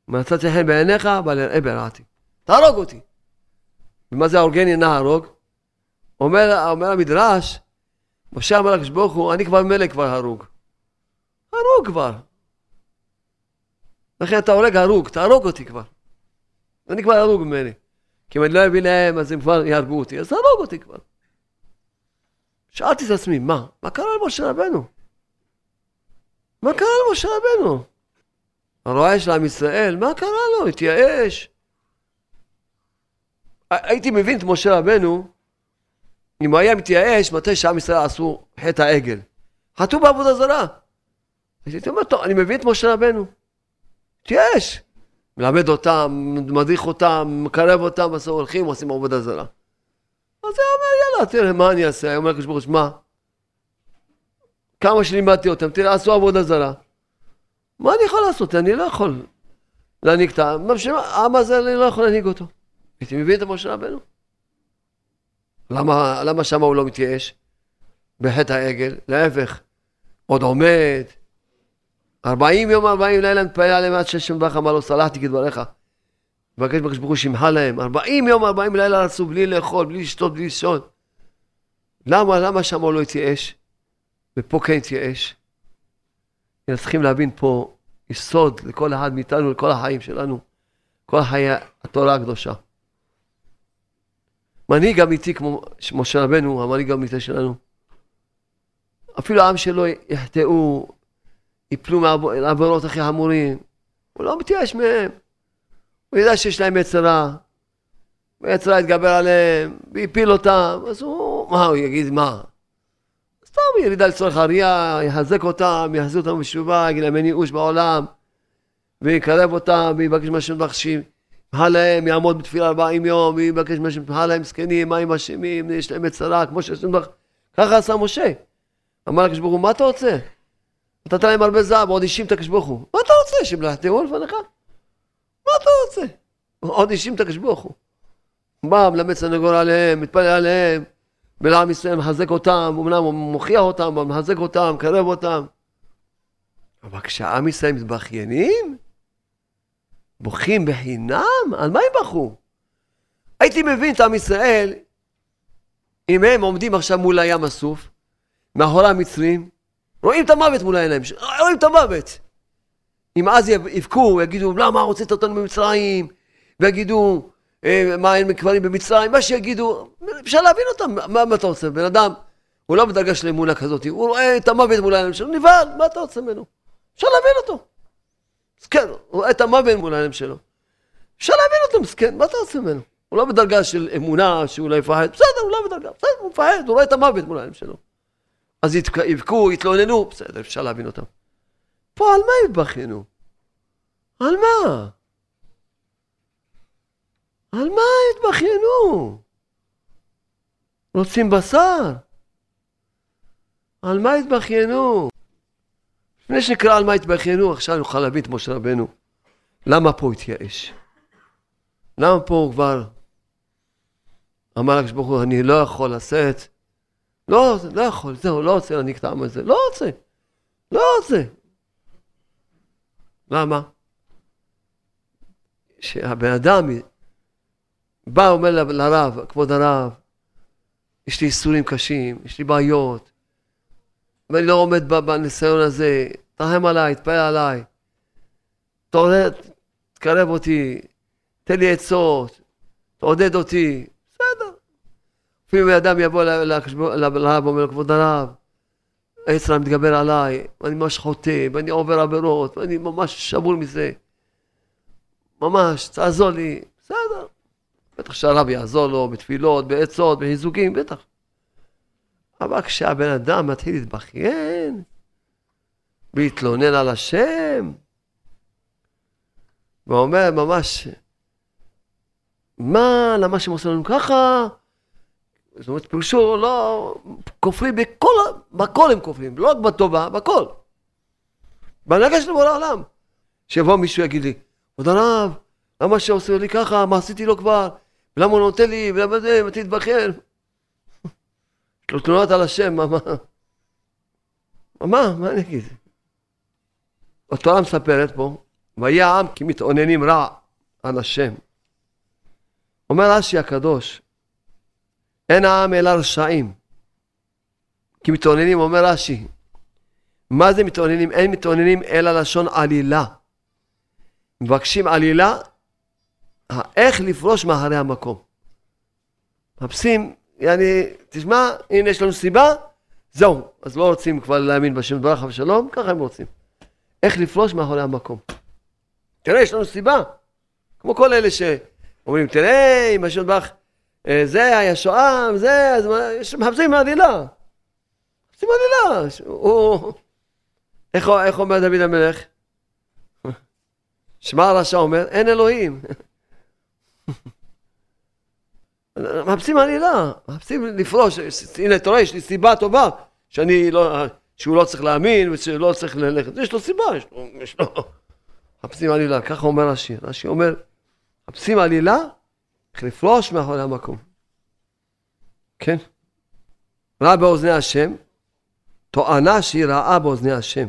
מצאתי חן בעיניך, בל יראה ברעתי. תהרוג אותי. ומה זה ההורגני נהרוג? אומר, אומר המדרש, משה אמר לקדוש ברוך הוא, אני כבר מלך כבר הרוג. הרוג כבר. לכן אתה הורג הרוג, תהרוג אותי כבר. אני כבר הרוג ממני. כי אם אני לא אביא להם, אז הם כבר יהרגו אותי, אז תהרוג אותי כבר. שאלתי את עצמי, מה? מה קרה למשה רבנו? מה קרה למשה רבנו? הרועה של עם ישראל, מה קרה לו? התייאש. הייתי מבין את משה רבנו אם הוא היה מתייאש מתי שעם ישראל עשו חטא העגל. חטאו בעבודה זרה. הייתי אומר, טוב, אני מבין את משה רבנו. התייאש. מלמד אותם, מדריך אותם, מקרב אותם, בסוף הולכים, עושים עבודה זרה. אז הוא אומר, יאללה, תראה, מה אני אעשה? הוא אומר לקדוש ברוך הוא, מה? כמה שלימדתי אותם, תראה, עשו עבודה זרה. מה אני יכול לעשות? אני לא יכול להנהיג את העם. העם הזה, אני לא יכול להנהיג אותו. הייתי מבין את משה רבנו? למה, למה שם הוא לא מתייאש? בחטא העגל, להפך, עוד עומד. ארבעים יום, ארבעים לילה מתפלל עליהם עד ששם בך אמר לו, סלחתי כדבריך. מבקש בקדוש ברוך הוא שימחה להם. ארבעים יום, ארבעים לילה רצו בלי לאכול, בלי לשתות, בלי לישון. למה, למה שם לא התייאש? ופה כן התייאש. אנחנו צריכים להבין פה יסוד לכל אחד מאיתנו, לכל החיים שלנו. כל חיי התורה הקדושה. מנהיג אמיתי כמו משה רבנו, המנהיג האמיתי שלנו. אפילו העם שלו יחטאו, יפלו מהעבירות הכי חמורים, הוא לא מתייאש מהם. הוא יודע שיש להם יצר רע, ויצר רע יתגבר עליהם, והפיל אותם, אז הוא, מה הוא יגיד, מה? סתם ירידה לצורך הראייה, יחזק אותם, יחזיר אותם בתשובה, יגיד להם אין ייאוש בעולם, ויקרב אותם, ויבקש מה שהם מבקשים. ימחה להם, יעמוד בתפילה 40 יום, ויבקש מה שימחה להם זקנים, מים אשמים, יש להם מצרה, כמו שיש להם... ככה עשה משה. אמר לקדוש ברוך הוא, מה אתה רוצה? נתת להם הרבה זהב, עוד אישים את הקדוש ברוך הוא. מה אתה רוצה, שהם לא יחטאו לפניך? מה אתה רוצה? עוד אישים את הקדוש ברוך הוא. בא, מלמד סנגור עליהם, מתפלל עליהם, ולעם ישראל מחזק אותם, אמנם הוא מוכיח אותם, אבל מחזק אותם, מקרב אותם. אבל כשעם ישראל מתבכיינים, בוכים בחינם? על מה הם בכו? הייתי מבין את עם ישראל אם הם עומדים עכשיו מול הים הסוף, מאחורי המצרים, רואים את המוות מול העיניים שלהם, רואים את המוות. אם אז יבכו, יגידו, למה הוצאת אותנו ממצרים? ויגידו, אה, מה אין מקברים במצרים? מה שיגידו, אפשר להבין אותם, מה, מה אתה רוצה? בן אדם, הוא לא בדרגה של אמונה כזאת, הוא רואה את המוות מול העיניים שלו, נבהל, מה אתה רוצה ממנו? אפשר להבין אותו. מסכן, הוא רואה את המוות מול העיניים שלו. אפשר להבין אותו, מסכן, מה אתה רוצה ממנו? הוא לא בדרגה של אמונה שהוא לא יפחד, בסדר, הוא לא בדרגה, בסדר, הוא מפחד, הוא רואה את המוות מול העיניים שלו. אז יבכו, יתלוננו, בסדר, אפשר להבין אותם. פה על מה התבכיינו? על מה? על מה התבכיינו? רוצים בשר? על מה התבכיינו? לפני שנקרא על מה התבכיינו, עכשיו נוכל להבין את משה רבנו. למה פה התייאש? למה פה הוא כבר אמר לקדוש ברוך הוא, אני לא יכול לשאת, לא, לא יכול, זהו, לא רוצה להנהיג את העם הזה, לא רוצה, לא רוצה. למה? שהבן אדם בא, אומר לרב, כבוד הרב, יש לי איסורים קשים, יש לי בעיות, ואני לא עומד בניסיון הזה, תרחם עליי, תפעל עליי, תעודד, תקרב אותי, תן לי עצות, תעודד אותי. אפילו אדם יבוא לרב ואומר לו, כבוד הרב, היצר מתגבר עליי, ואני ממש חוטא, ואני עובר עבירות, ואני ממש שבור מזה. ממש, תעזור לי, בסדר. בטח שהרב יעזור לו בתפילות, בעצות, בחיזוקים, בטח. אבל כשהבן אדם מתחיל להתבכיין, להתלונן על השם, ואומר ממש, מה, למה שהם עושים לנו ככה? זאת אומרת, פירושו, לא, כופרים בכל, בכל הם כופרים, לא רק בטובה, בכל. בהנהגה של בורא העולם. שיבוא מישהו יגיד לי, כבוד הרב, למה שעושה לי ככה, מה עשיתי לו כבר, ולמה הוא נותן לי, ולמה זה, מתי תתבכיין? יש לו תלונות על השם, מה, מה? מה, מה אני אגיד? התורה מספרת פה, ויהי העם כי מתאוננים רע על השם. אומר רש"י הקדוש, אין העם אלא רשעים. כי מתאוננים, אומר רש"י, מה זה מתאוננים? אין מתאוננים אלא לשון עלילה. מבקשים עלילה, איך לפרוש מאחרי המקום. מחפשים, יעני, תשמע, הנה יש לנו סיבה, זהו. אז לא רוצים כבר להאמין בשם דברך ושלום, ככה הם רוצים. איך לפרוש מאחורי המקום. תראה, יש לנו סיבה. כמו כל אלה שאומרים, תראה, אם השם דברך, אה, זה היה שואה, זה, אז מחפשים עלילה. מחפשים עלילה. הוא... איך, איך אומר דוד המלך? שמע הרשע אומר, אין אלוהים. מחפשים עלילה, מחפשים לפרוש, הנה אתה רואה, יש לי סיבה טובה שאני לא, שהוא לא צריך להאמין ושלא צריך ללכת, יש לו סיבה, יש לו, יש לו, מחפשים עלילה, ככה אומר רש"י, רש"י אומר, מחפשים עלילה, איך לפרוש מאחורי המקום, כן? רע באוזני השם, טוענה שהיא רעה באוזני השם.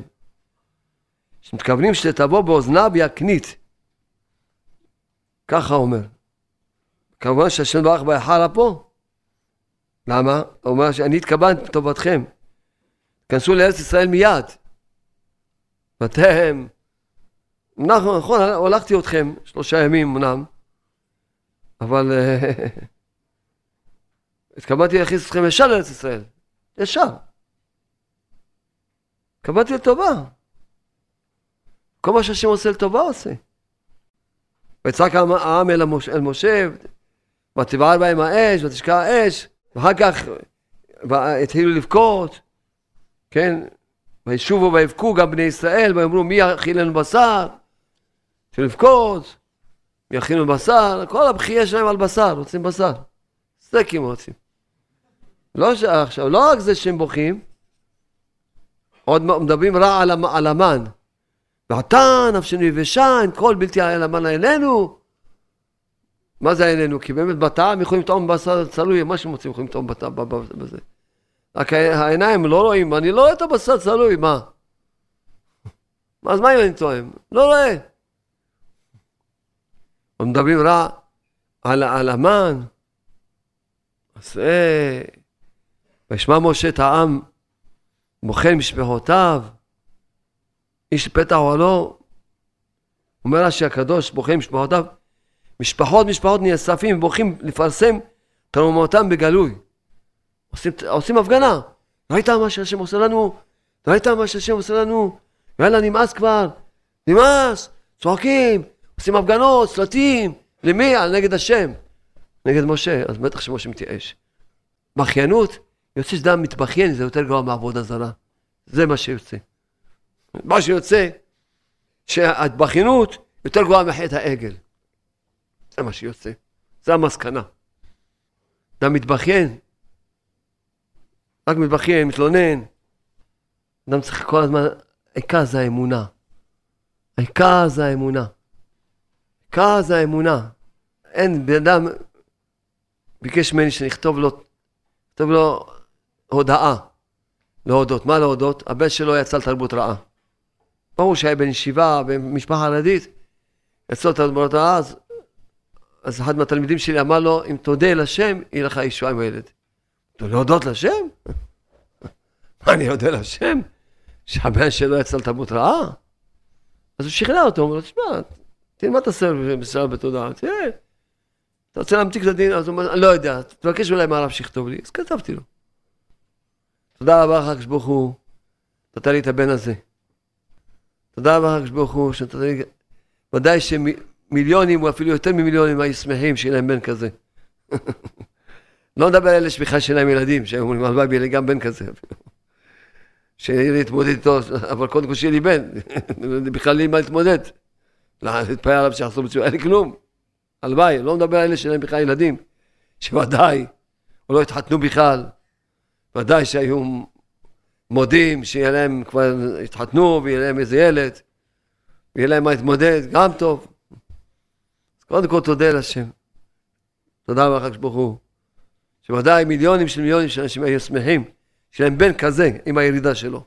שמתכוונים שתבוא באוזניו יקנית. ככה אומר. כמובן שהשם ברך בהיכל פה. למה? הוא אומר שאני התכוונתי לטובתכם. כנסו לארץ ישראל מיד. ואתם, נכון, נכון, הולכתי אתכם שלושה ימים אמנם, אבל התכוונתי להכניס אתכם ישר לארץ ישראל. ישר. התכוונתי לטובה. כל מה שהשם עושה לטובה עושה. ויצעק העם אל, אל משה, ותבער בהם האש, ותשקע האש, ואחר כך התחילו לבכות, כן? וישובו ויבכו גם בני ישראל, ויאמרו מי יכיל לנו בשר? התחילו לבכות, לנו בשר? כל הבכייה שלהם על בשר, רוצים בשר. סטייקים רוצים. לא ש... עכשיו, לא רק זה שהם בוכים, עוד מדברים רע על, על המן. ועתה נפשנו יבשה, אין כל בלתי היה למן עינינו. מה זה עינינו? כי באמת בטעם יכולים לטעום בשר צלוי, מה שהם רוצים יכולים לטעום בטעם בזה. רק העיניים לא רואים, אני לא רואה את הבשר צלוי, מה? אז מה אם אני טועם? לא רואה. מדברים רע על, על המן. אז אה, וישמע משה את העם מוכן משפחותיו, איש פתח אוהלו, אומר רש"י הקדוש, בוכה משפחותיו, משפחות משפחות נאספים ובוכים לפרסם תרומתם בגלוי. עושים, עושים הפגנה. ראית מה שהשם עושה לנו? ראית מה שהשם עושה לנו? יאללה נמאס כבר, נמאס, צועקים, עושים הפגנות, סלטים, למי? על נגד השם. נגד משה, אז בטח שמשה מתייאש. בכיינות, יוצא שאדם מתבכיין, זה יותר גרוע מעבודה זרה. זה מה שיוצא. מה שיוצא, שהבכיינות יותר גרועה מחטא העגל. זה מה שיוצא. זה המסקנה. אדם מתבכיין, רק מתבכיין, מתלונן. אדם צריך כל הזמן, העיקר זה האמונה. העיקר זה האמונה. העיקר זה האמונה. אין, בן אדם ביקש ממני שנכתוב לו, נכתוב לו הודעה להודות. מה להודות? הבן שלו יצא לתרבות רעה. ברור שהיה בן ישיבה במשפחה חרדית, יצא לתרבות רעה, אז, אז אחד מהתלמידים שלי אמר לו, אם תודה לשם, יהיה לך ישועה עם הילד. להודות לשם? מה, אני אודה לשם? שהבן שלו יצא לתרבות רעה? אז הוא שכנע אותו, הוא אומר לו, תשמע, תלמד את בסרט בתודעה, תראה, אתה רוצה להמתיק את הדין? אז הוא אומר, אני לא יודע, תבקש אולי מהרב שיכתוב לי. אז כתבתי לו. תודה רבה לך, הקדוש ברוך הוא, נתן לי את הבן הזה. תודה רבה לך, הקדוש ברוך הוא, שנתן לי... ודאי שמיליונים, או אפילו יותר ממיליונים, היו שמחים שיהיה להם בן כזה. לא מדבר על אלה שבכלל שאין להם ילדים, שהם אומרים, הלוואי יהיה לי גם בן כזה. שיהיה לי להתמודד איתו, אבל קודם כל שיהיה לי בן, בכלל לי מה להתמודד. להתפעל עליו שיחזור בצורה, אין לי כלום. הלוואי, לא מדבר על אלה שאין להם בכלל ילדים, שוודאי, או לא התחתנו בכלל, ודאי שהיו מודים שיהיה להם, כבר התחתנו ויהיה להם איזה ילד, ויהיה להם מה להתמודד, גם טוב. קודם כל תודה לשם. תודה רבה לך ברוך הוא. שוודאי מיליונים של מיליונים של אנשים היו שמחים, שיהיה להם בן כזה עם הירידה שלו.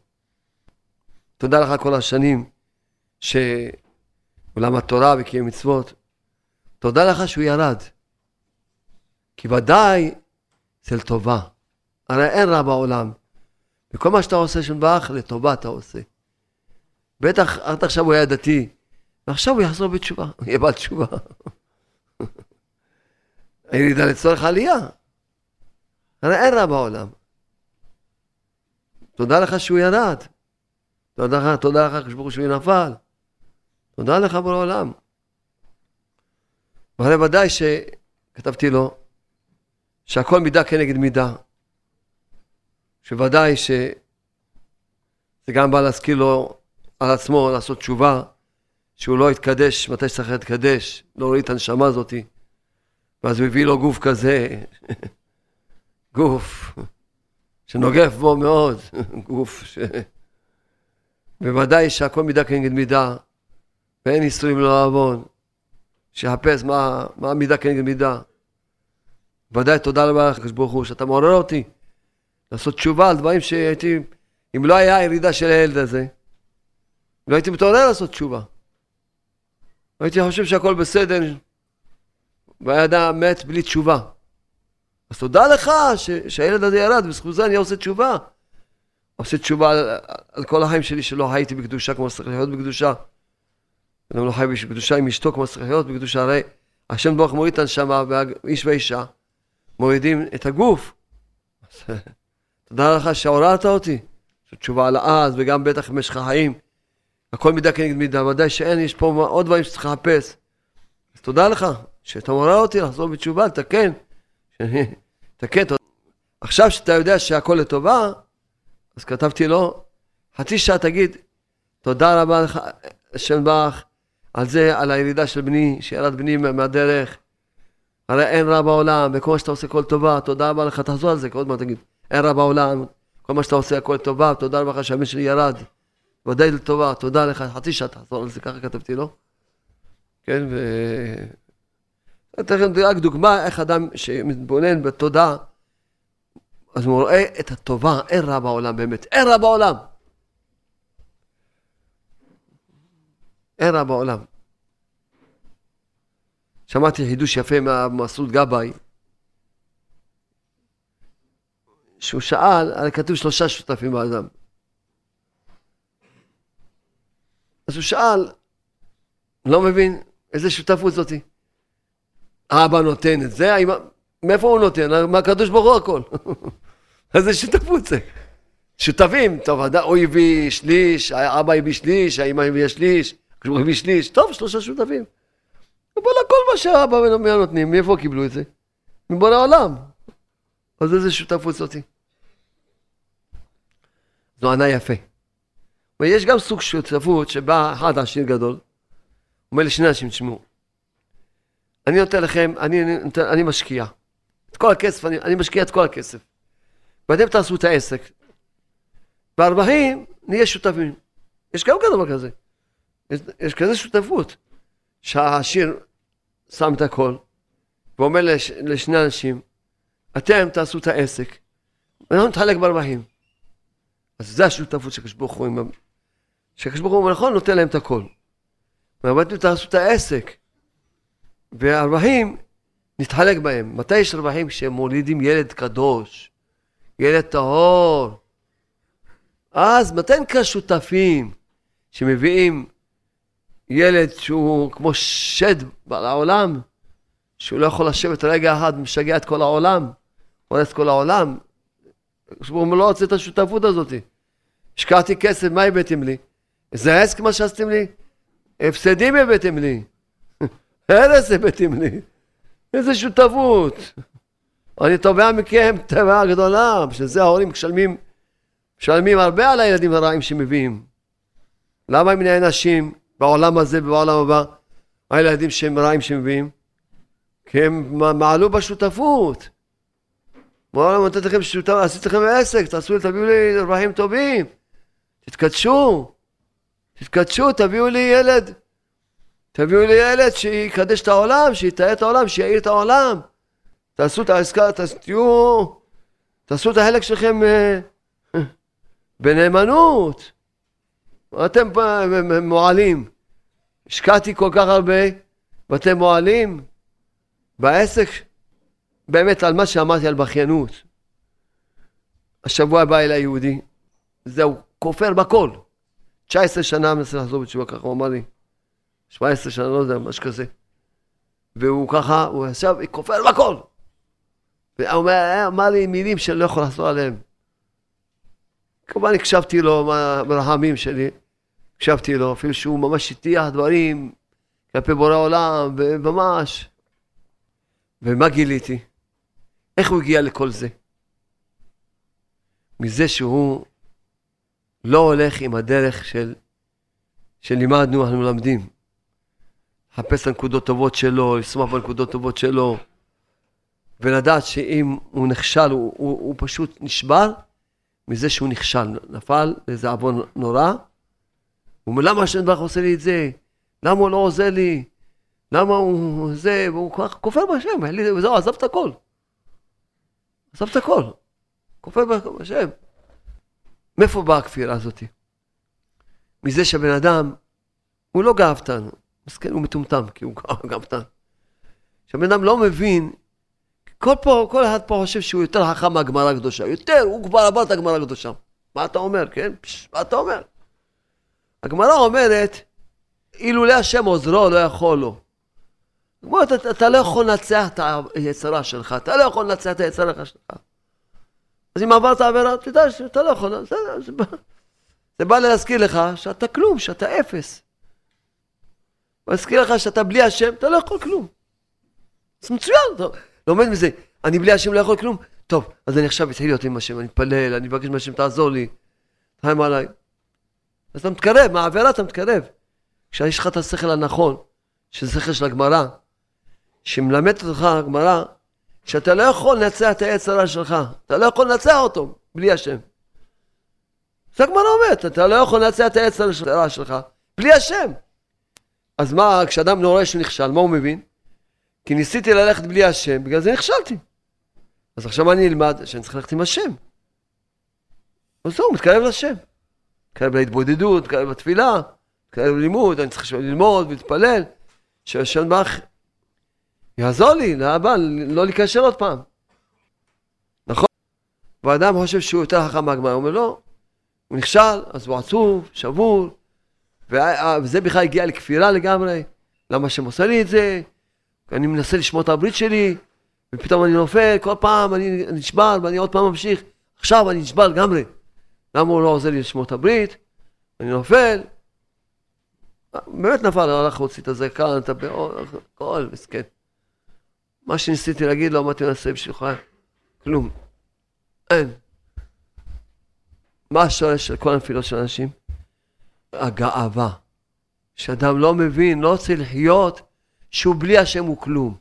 תודה לך כל השנים שעולם התורה וקיים מצוות. תודה לך שהוא ירד. כי ודאי זה לטובה. הרי אין רע בעולם. וכל מה שאתה עושה שם לטובה אתה עושה. בטח עד עכשיו הוא היה דתי, ועכשיו הוא יחזור בתשובה, הוא יהיה בעל תשובה. הירידה לצורך עלייה. הרי אין רע בעולם. תודה לך שהוא ירד. תודה לך, תודה לך, כשברוך שהוא נפל. תודה לך בעולם. והרי ודאי שכתבתי לו שהכל מידה כנגד מידה. שוודאי שזה גם בא להזכיר לו על עצמו לעשות תשובה, שהוא לא יתקדש מתי שצריך להתקדש, לא הוריד את הנשמה הזאתי. ואז הוא הביא לו גוף כזה, גוף שנוגף בו מאוד, גוף ש... בוודאי שהכל מידה כנגד מידה, ואין איסורים לא עוון. שיחפש מה, מה המידה כנגד מידה. ודאי תודה רבה לך, ברוך הוא, שאתה מעורר אותי לעשות תשובה על דברים שהייתי, אם לא היה ירידה של הילד הזה, לא הייתי מתעורר לעשות תשובה. הייתי חושב שהכל בסדר, והיה אדם מת בלי תשובה. אז תודה לך ש, שהילד הזה ירד, בזכות זה אני עושה תשובה. עושה תשובה על, על כל החיים שלי שלא הייתי בקדושה כמו שצריך להיות בקדושה. אדם לא חי בקדושה עם אשתו כמו שצריך להיות בקדושה, הרי השם ברוך מוריד את הנשמה, ואיש ואישה מורידים את הגוף. תודה לך שעוררת אותי. זו תשובה על אז, וגם בטח במשך החיים. הכל מידה כנגד מידה, ודאי שאין, יש פה עוד דברים שצריך לחפש. אז תודה לך שאתה מעורר אותי לחזור בתשובה, לתקן. תקן. עכשיו שאתה יודע שהכל לטובה, אז כתבתי לו, חצי שעה תגיד, תודה רבה לך, השם ברך, על זה, על הירידה של בני, שירד בני מהדרך. הרי אין רע בעולם, וכל מה שאתה עושה כל טובה, תודה רבה לך, תחזור על זה, עוד מעט תגיד, אין רע בעולם, כל מה שאתה עושה הכל טובה, תודה רבה לך שהבן שלי ירד, ודאי לטובה, תודה לך, חצי שעה תחזור על זה, ככה כתבתי לו. כן, ו... אתן לכם רק דוגמה איך אדם שמתבונן בתודה, אז הוא רואה את הטובה, אין רע בעולם באמת, אין רע בעולם. אין רע בעולם. שמעתי חידוש יפה מהמסעוד גבאי, שהוא שאל, הרי כתוב שלושה שותפים באדם. אז הוא שאל, לא מבין איזה שותפות זאתי. אבא נותן את זה, האמא, מאיפה הוא נותן? מהקדוש ברוך הוא הכל. איזה שותפות זה? שותפים, טוב, הוא הביא שליש, אבא הביא שליש, האמא הביאה שליש, הביא שליש, טוב, שלושה שותפים. אבל הכל מה שהאבא והאמא נותנים, מאיפה קיבלו את זה? מבורא עולם. אז איזה שותפות זאתי? זו ענה יפה. ויש גם סוג שותפות שבא אחד עשיר גדול, אומר לשני אנשים, תשמעו, אני נותן לכם, אני, אני, אני משקיע. את כל הכסף, אני, אני משקיע את כל הכסף. ואתם תעשו את העסק. בארבעים נהיה שותפים. יש גם דבר כזה. יש, יש כזה שותפות, שהעשיר שם את הכל, ואומר לש, לשני אנשים, אתם תעשו את העסק, ואנחנו נתחלק בארבעים. אז זה השותפות של ברוך הוא, שקדוש ברוך הוא נכון נותן להם את הכל. ואתם תעשו את העסק, והרווחים נתחלק בהם. מתי יש רווחים? כשהם מולידים ילד קדוש, ילד טהור. אז מתי נקרא שותפים שמביאים ילד שהוא כמו שד בעולם, שהוא לא יכול לשבת רגע אחד ומשגע את כל העולם, הורס כל העולם. הוא לא רוצה את השותפות הזאת. השקעתי כסף, מה הבאתם לי? זה עסק מה שעשיתם לי? הפסדים הבאתם לי. הרס הבאתם לי. איזה שותפות. אני תובע מכם תבעה גדולה, בשביל זה ההורים משלמים, משלמים הרבה על הילדים הרעים שמביאים. למה הם נענשים בעולם הזה ובעולם הבא, הילדים שהם רעים שמביאים? כי הם מעלו בשותפות. בעולם נותנת לכם שותפות, עשיתי לכם עסק, תעשו לי, תביאו לי רווחים טובים, תתקדשו, תתקדשו, תביאו לי ילד תביאו לי ילד שיקדש את העולם, שיתאר את העולם, שיעיר את העולם. תעשו את העסקה, תהיו, תעשו את החלק שלכם אה, בנאמנות. אתם מועלים. השקעתי כל כך הרבה, ואתם מועלים בעסק, באמת על מה שאמרתי על בכיינות. השבוע בא אליי יהודי, זהו, כופר בכל. 19 שנה מנסה לחזור בתשובה, ככה הוא אמר לי. 17 שנה, לא יודע, משהו כזה. והוא ככה, הוא ישב, כופר בכל. והוא אמר לי מילים שאני לא יכול לחזור עליהם. כמובן הקשבתי לו ברחמים שלי, הקשבתי לו, אפילו שהוא ממש הטיח דברים כלפי בורא עולם, וממש. ומה גיליתי? איך הוא הגיע לכל זה? מזה שהוא לא הולך עם הדרך של, שלימדנו, אנחנו מלמדים. לחפש את הנקודות טובות שלו, לשמוח בנקודות טובות שלו, ולדעת שאם הוא נכשל, הוא, הוא, הוא פשוט נשבר מזה שהוא נכשל, נפל לאיזה עוון נורא. הוא אומר, למה השם ברוך עושה לי את זה? למה הוא לא עוזר לי? למה הוא זה? והוא כופר בהשם, וזהו, עזב את הכל. עזב את הכל. כופר בהשם. מאיפה באה הכפירה הזאת? מזה שהבן אדם, הוא לא גאוותן, מסכן, הוא מטומטם, כי הוא קטן. כשבן אדם לא מבין, כל, פה, כל אחד פה חושב שהוא יותר חכם מהגמרא הקדושה. יותר, הוא כבר עבר את הגמרא הקדושה. מה אתה אומר, כן? פש, מה אתה אומר? הגמרא אומרת, אילולא השם עוזרו לא יכול לו. כמו, אתה, אתה לא יכול לנצח את היצרה שלך, אתה לא יכול לנצח את היצרה שלך. אז אם עברת עבירה, תדע שאתה לא יכול, זה, זה, זה בא להזכיר לך שאתה כלום, שאתה אפס. מזכיר לך שאתה בלי השם, אתה לא יכול כלום. זה מצוין, אתה לומד מזה, אני בלי השם לא יכול כלום. טוב, אז אני עכשיו אתחיל להיות עם השם, אני אתפלל, אני מבקש מהשם, תעזור לי, תחיים עליי. אז אתה מתקרב, מהעבירה אתה מתקרב. כשיש לך את השכל הנכון, שזה שכל של הגמרא, שמלמדת אותך הגמרא, שאתה לא יכול לנצח את העץ הרע שלך, אתה לא יכול לנצח אותו בלי השם. זה הגמרא אומרת, אתה לא יכול לנצח את העץ הרע שלך בלי השם. אז מה, כשאדם רואה שהוא נכשל, מה הוא מבין? כי ניסיתי ללכת בלי השם, בגלל זה נכשלתי. אז עכשיו אני אלמד שאני צריך ללכת עם השם. אז זהו, מתקרב לשם. מתקרב להתבודדות, מתקרב לתפילה, מתקרב ללימוד, אני צריך ללמוד ולהתפלל, שהשם בך יעזור לי לאבא, לא להיכשל עוד פעם. נכון? ואדם חושב שהוא יותר חכם מהגמרא, הוא אומר לא, הוא נכשל, אז הוא עצוב, שבור, וזה בכלל הגיע לכפירה לגמרי, למה עושה לי את זה? אני מנסה לשמור את הברית שלי, ופתאום אני נופל, כל פעם אני נשבר ואני עוד פעם ממשיך, עכשיו אני נשבר לגמרי. למה הוא לא עוזר לי לשמור את הברית? אני נופל. באמת נפל, הלך להוציא את הזקן, את הכל, מסכן. מה שניסיתי להגיד לא אמרתי לעשות בשבילך, כלום. אין. מה השורש של כל הנפילות של אנשים? הגאווה. שאדם לא מבין, לא רוצה לחיות, שהוא בלי השם הוא כלום.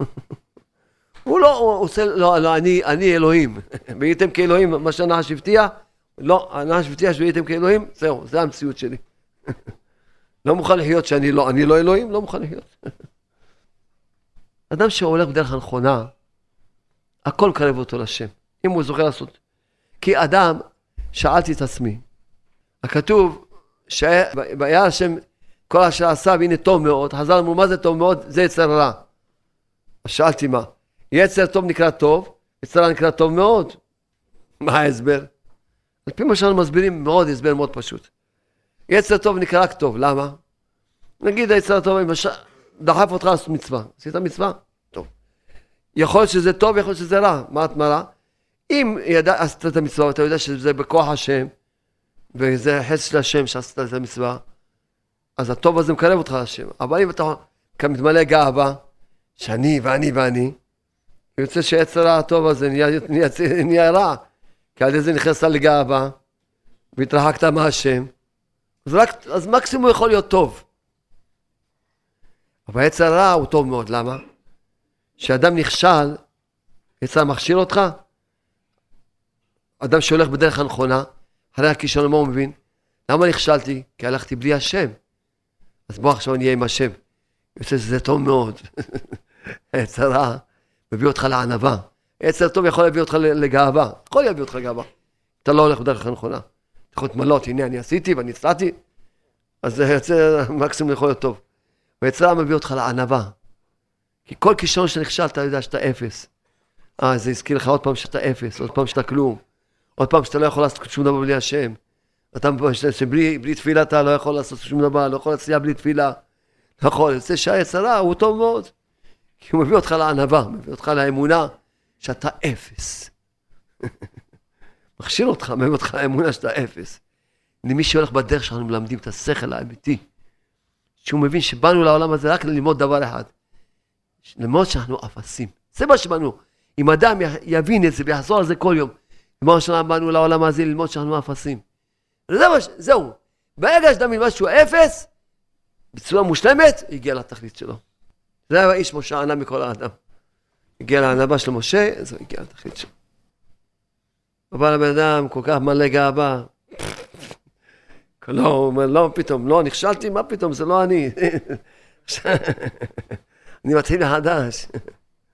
הוא לא, הוא עושה, לא, לא, אני, אני אלוהים. והייתם כאלוהים, מה שהנחש הבטיח, לא, הנחש הבטיח שהייתם כאלוהים, זהו, זה המציאות שלי. לא מוכן לחיות שאני לא, אני לא אלוהים, לא מוכן לחיות. אדם שהולך בדרך הנכונה, הכל מקרב אותו לשם, אם הוא זוכר לעשות. כי אדם, שאלתי את עצמי, הכתוב, שהיה השם כל אשר עשה והנה טוב מאוד, חז"ל אמרו מה זה טוב מאוד? זה יצר רע. אז שאלתי מה? יצר טוב נקרא טוב, יצר רע נקרא טוב מאוד. מה ההסבר? על פי מה שאנחנו מסבירים מאוד, הסבר מאוד פשוט. יצר טוב נקרא רק טוב, למה? נגיד היצר הטוב דחף אותך לעשות מצווה, עשית מצווה? טוב. יכול להיות שזה טוב, יכול להיות שזה רע, מה את מראה? אם ידע, עשית את המצווה ואתה יודע שזה בכוח השם, וזה חץ של השם שעשית את המצווה, אז הטוב הזה מקרב אותך לשם. אבל אם אתה מתמלא גאווה, שאני ואני ואני, יוצא שיצר הטוב הזה נהיה, נהיה, נהיה רע, כי על זה נכנסת לגאווה, והתרחקת מהשם, אז, רק, אז מקסימום יכול להיות טוב. אבל יצר הרע הוא טוב מאוד, למה? כשאדם נכשל, יצר מכשיר אותך, אדם שהולך בדרך הנכונה, אחרי הכישלון, מה הוא מבין? למה נכשלתי? כי הלכתי בלי השם. אז בוא עכשיו נהיה עם השם. יוצא שזה טוב מאוד. יצר רע מביא אותך לענווה. יצר טוב יכול להביא אותך לגאווה. יכול להביא אותך לגאווה. אתה לא הולך בדרך הנכונה. אתה יכול להתמלות, הנה אני עשיתי ואני הצלחתי, אז זה יוצא מקסימום יכול להיות טוב. רע מביא אותך לענווה. כי כל כישרון שנכשל אתה יודע שאתה אפס. אה, זה הזכיר לך עוד פעם שאתה אפס, עוד פעם שאתה כלום. עוד פעם שאתה לא יכול לעשות שום דבר בלי השם. אתה שבלי בלי תפילה אתה לא יכול לעשות שום דבר, לא יכול להצליח בלי תפילה. זה שהיצר רע הוא טוב מאוד. כי הוא מביא אותך לענווה, מביא אותך לאמונה שאתה אפס. מכשיר אותך, מביא אותך לאמונה שאתה אפס. למי שהולך בדרך שאנחנו מלמדים את השכל האמיתי, שהוא מבין שבאנו לעולם הזה רק ללמוד דבר אחד, ללמוד שאנחנו אפסים. זה מה שבאנו. אם אדם יבין את זה ויחזור על זה כל יום, כמו שבאנו לעולם הזה ללמוד שאנחנו אפסים. זה מה ש... זהו. ברגע שאתה מבין משהו אפס, בצורה מושלמת, הגיע לתכלית שלו. זה היה האיש משה ענה מכל האדם. הגיע לענבה של משה, אז הוא הגיע לתכלית שלו. אבל הבן אדם כל כך מלא גאווה. לא, הוא אומר, לא, פתאום, לא, נכשלתי, מה פתאום, זה לא אני. אני מתחיל מחדש.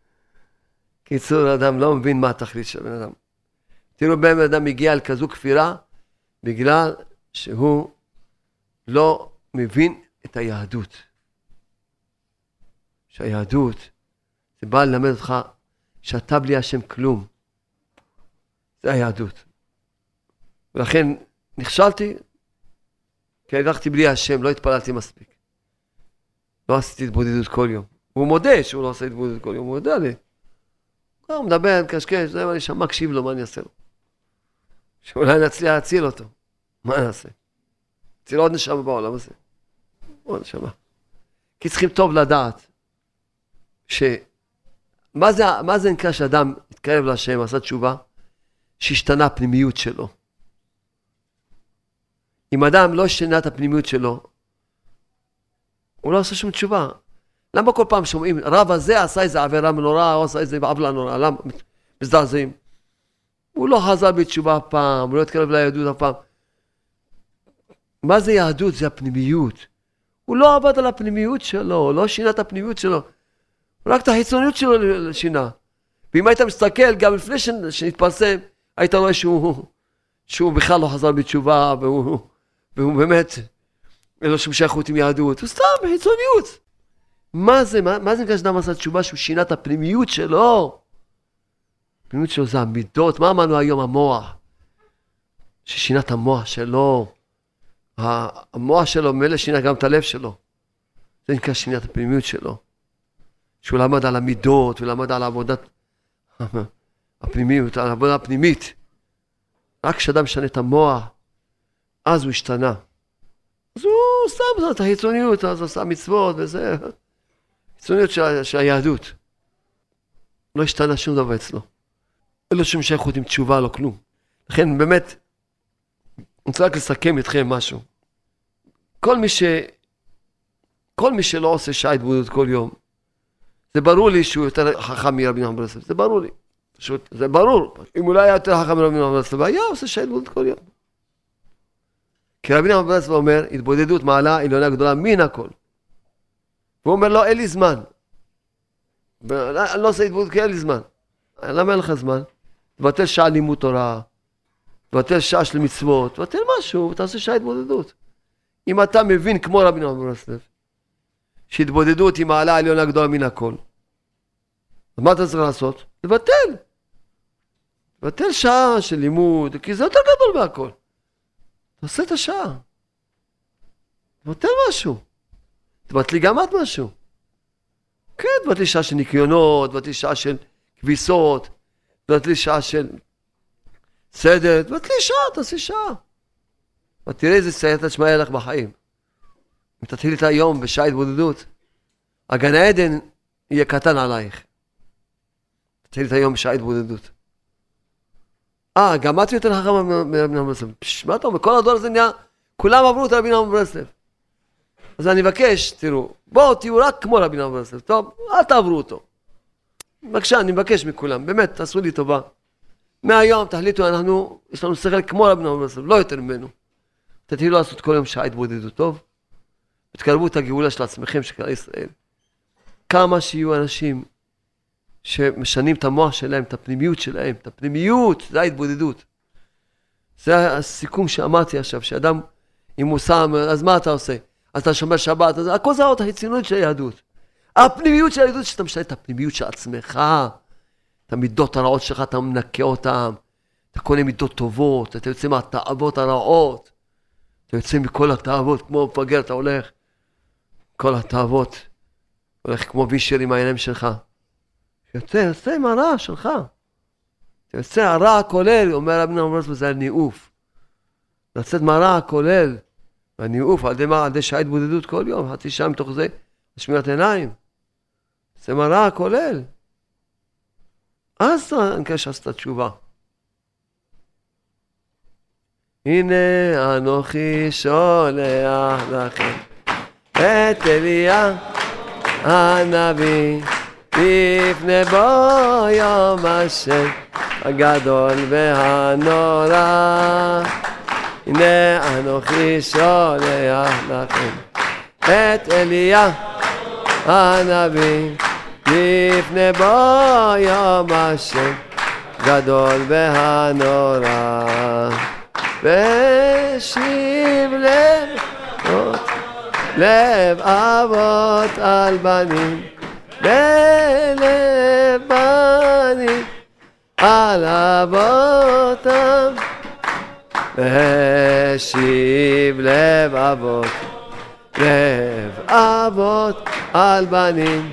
קיצור, אדם לא מבין מה התכלית של בן אדם. תראו, בן אדם מגיע על כזו כפירה, בגלל שהוא לא מבין את היהדות. שהיהדות, זה בא ללמד אותך שאתה בלי השם כלום. זה היהדות. ולכן נכשלתי, כי הלכתי בלי השם, לא התפללתי מספיק. לא עשיתי התבודדות כל יום. הוא מודה שהוא לא עושה התבודדות כל יום, הוא יודע לי. הוא מדבר, מקשקש, זה מה אני שם מקשיב לו, מה אני אעשה לו? שאולי נצליח להציל אותו. מה נעשה? נציל עוד נשמה בעולם הזה. עוד נשמה. כי צריכים טוב לדעת ש... מה זה, מה זה נקרא שאדם התקרב להשם, עשה תשובה? שהשתנה הפנימיות שלו. אם אדם לא שינה את הפנימיות שלו, הוא לא עושה שום תשובה. למה כל פעם שומעים, רב הזה עשה איזה עבירה מנורה, או עשה איזה עוולה נוראה, למה מזדעזעים? הוא לא חזר בתשובה אף פעם, הוא לא התקרב ליהדות אף פעם. מה זה יהדות? זה הפנימיות. הוא לא עבד על הפנימיות שלו, לא שינה את הפנימיות שלו, רק את החיצוניות שלו שינה. ואם היית מסתכל, גם לפני שנתפרסם, היית רואה שהוא, שהוא בכלל לא חזר בתשובה, והוא, והוא באמת, אין לו שום שייכות עם יהדות, הוא סתם חיצוניות. מה זה, מה, מה זה נקרא שאדם עשה תשובה שהוא שינה את הפנימיות שלו? הפנימיות שלו זה המידות, מה אמרנו היום המוח? ששינה את המוח שלו. המוח שלו מילא שינה גם את הלב שלו. זה נקרא שינת הפנימיות שלו. שהוא למד על המידות ולמד על עבודת הפנימיות, על העבודה הפנימית. רק כשאדם משנה את המוח, אז הוא השתנה. אז הוא שם את החיצוניות, אז הוא עשה מצוות וזה, חיצוניות של, של היהדות. לא השתנה שום דבר אצלו. אין לו שום שייכות עם תשובה, לא כלום. לכן באמת, אני רוצה רק לסכם איתכם משהו. כל מי ש... כל מי שלא עושה שעה התבודדות כל יום, זה ברור לי שהוא יותר חכם מרבי נחמן ברסלב, זה ברור לי. פשוט, זה ברור. אם הוא לא היה יותר חכם מרבי נחמן ברסלב, היה עושה שעה התבודדות כל יום. כי רבי נחמן ברסלב אומר, התבודדות מעלה עליונה גדולה מן הכל. והוא אומר, לא, אין לי זמן. אני לא עושה התבודדות כי אין לי זמן. למה אין לך זמן? תבטל שעה לימוד תורה, תבטל שעה של מצוות, תבטל משהו, תעשה שעה התבודדות. אם אתה מבין כמו רבי נחמן ברסלב, שהתבודדות היא מעלה עליונה גדולה מן הכל, אז מה אתה צריך לעשות? לבטל. לבטל שעה של לימוד, כי זה יותר גדול מהכל. תעשה את השעה. תבטל משהו. תבטלי גם את משהו. כן, תבטלי שעה של ניקיונות, תבטלי שעה של כביסות, תבטלי שעה של סדר, תבטלי שעה, תעשי שעה. ותראה איזה סייעתא שמע יהיה לך בחיים. אם תתחיל את היום בשעה התבודדות, הגן העדן יהיה קטן עלייך. תתחיל את היום בשעה התבודדות. אה, גם את יותר חכמה מרבי נחמן ברסלב. מה אתה אומר? כל הדור הזה נהיה, כולם עברו את רבי נחמן ברסלב. אז אני מבקש, תראו, בואו תהיו רק כמו רבי נחמן ברסלב, טוב? אל תעברו אותו. בבקשה, אני מבקש מכולם, באמת, תעשו לי טובה. מהיום תחליטו, אנחנו, יש לנו שכל כמו רבי נחמן ברסלב, לא יותר ממנו. תתחילו לעשות כל יום שעה התבודדות, טוב? תקרבו את הגאולה של עצמכם, של כלל ישראל. כמה שיהיו אנשים שמשנים את המוח שלהם, את הפנימיות שלהם, את הפנימיות, זה ההתבודדות. זה הסיכום שאמרתי עכשיו, שאדם, אם הוא שם, אז מה אתה עושה? אתה שומר שבת, אז הכל זה עוד החיצוניות של היהדות. הפנימיות של היהדות, שאתה משנה את הפנימיות של עצמך, את המידות הרעות שלך, אתה מנקה אותן, אתה קונה מידות טובות, אתה יוצא מהתאוות הרעות, אתה יוצא מכל התאוות, כמו מפגר, אתה הולך, כל התאוות, הולך כמו וישר עם העיניים שלך. יוצא, יוצא עם הרע שלך. יוצא הרע הכולל, אומר רבי נחמן ברסלב, זה הניאוף. לצאת מהרע הכולל, והניאוף, על ידי מה? על ידי שעה התבודדות כל יום, חצי שעה מתוך זה, שמירת עיניים. זה מראה הכולל. אז אני מקווה שעשת תשובה. הנה אנוכי שולח לכם את אליה הנביא לפני בוא יום השם הגדול והנורא. הנה אנוכי שולח לכם את אליה הנביא לפני בוא יום השם גדול והנורא. ושיב לב לב אבות על בנים בלב בנים על אבותם. ושיב לב אבות לב אבות על בנים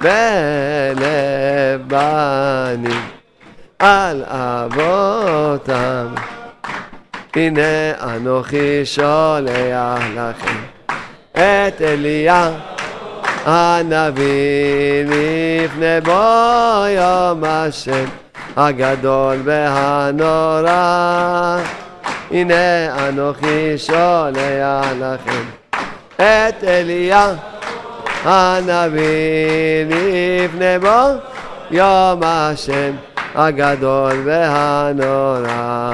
בלב בנים על אבותם. הנה אנוכי שולח לכם את אליה הנביא לפני בוא יום השם הגדול והנורא. הנה אנוכי שולח לכם את אליה הנביא לפני בוא יום השם הגדול והנורא.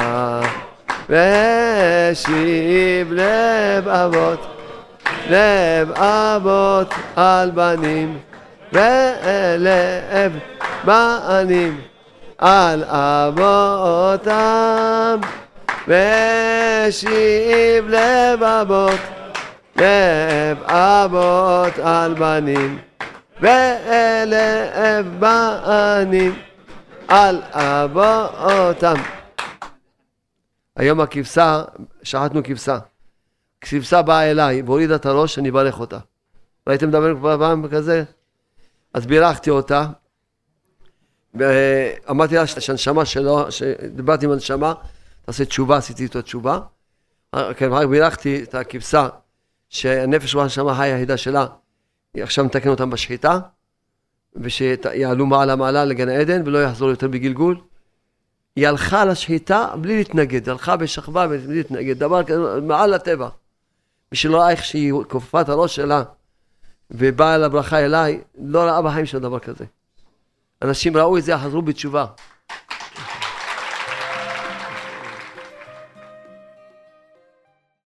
ושיב לב אבות לב אבות על בנים ולב בנים על אבותם ושיב לב אבות לב אבות על בנים ולב בנים על אבותם היום הכבשה, שחטנו כבשה. כבשה באה אליי והורידה את הראש, אני אברך אותה. והייתם מדברים פעם כזה? אז בירכתי אותה, ואמרתי לה שהנשמה שלו, שדיברתי עם הנשמה, תעשה תשובה, עשיתי איתו תשובה. כן, רק בירכתי את הכבשה, שהנפש והנשמה היחידה שלה, היא עכשיו מתקן אותם בשחיטה, ושיעלו מעלה מעלה לגן עדן ולא יחזור יותר בגלגול. היא הלכה לשחיטה בלי להתנגד, הלכה בשכבה בלי להתנגד, דבר כזה מעל הטבע. שלא ראה איך שהיא כופפה את הראש שלה ובאה לברכה אליי, לא ראה בחיים של דבר כזה. אנשים ראו את זה, חזרו בתשובה.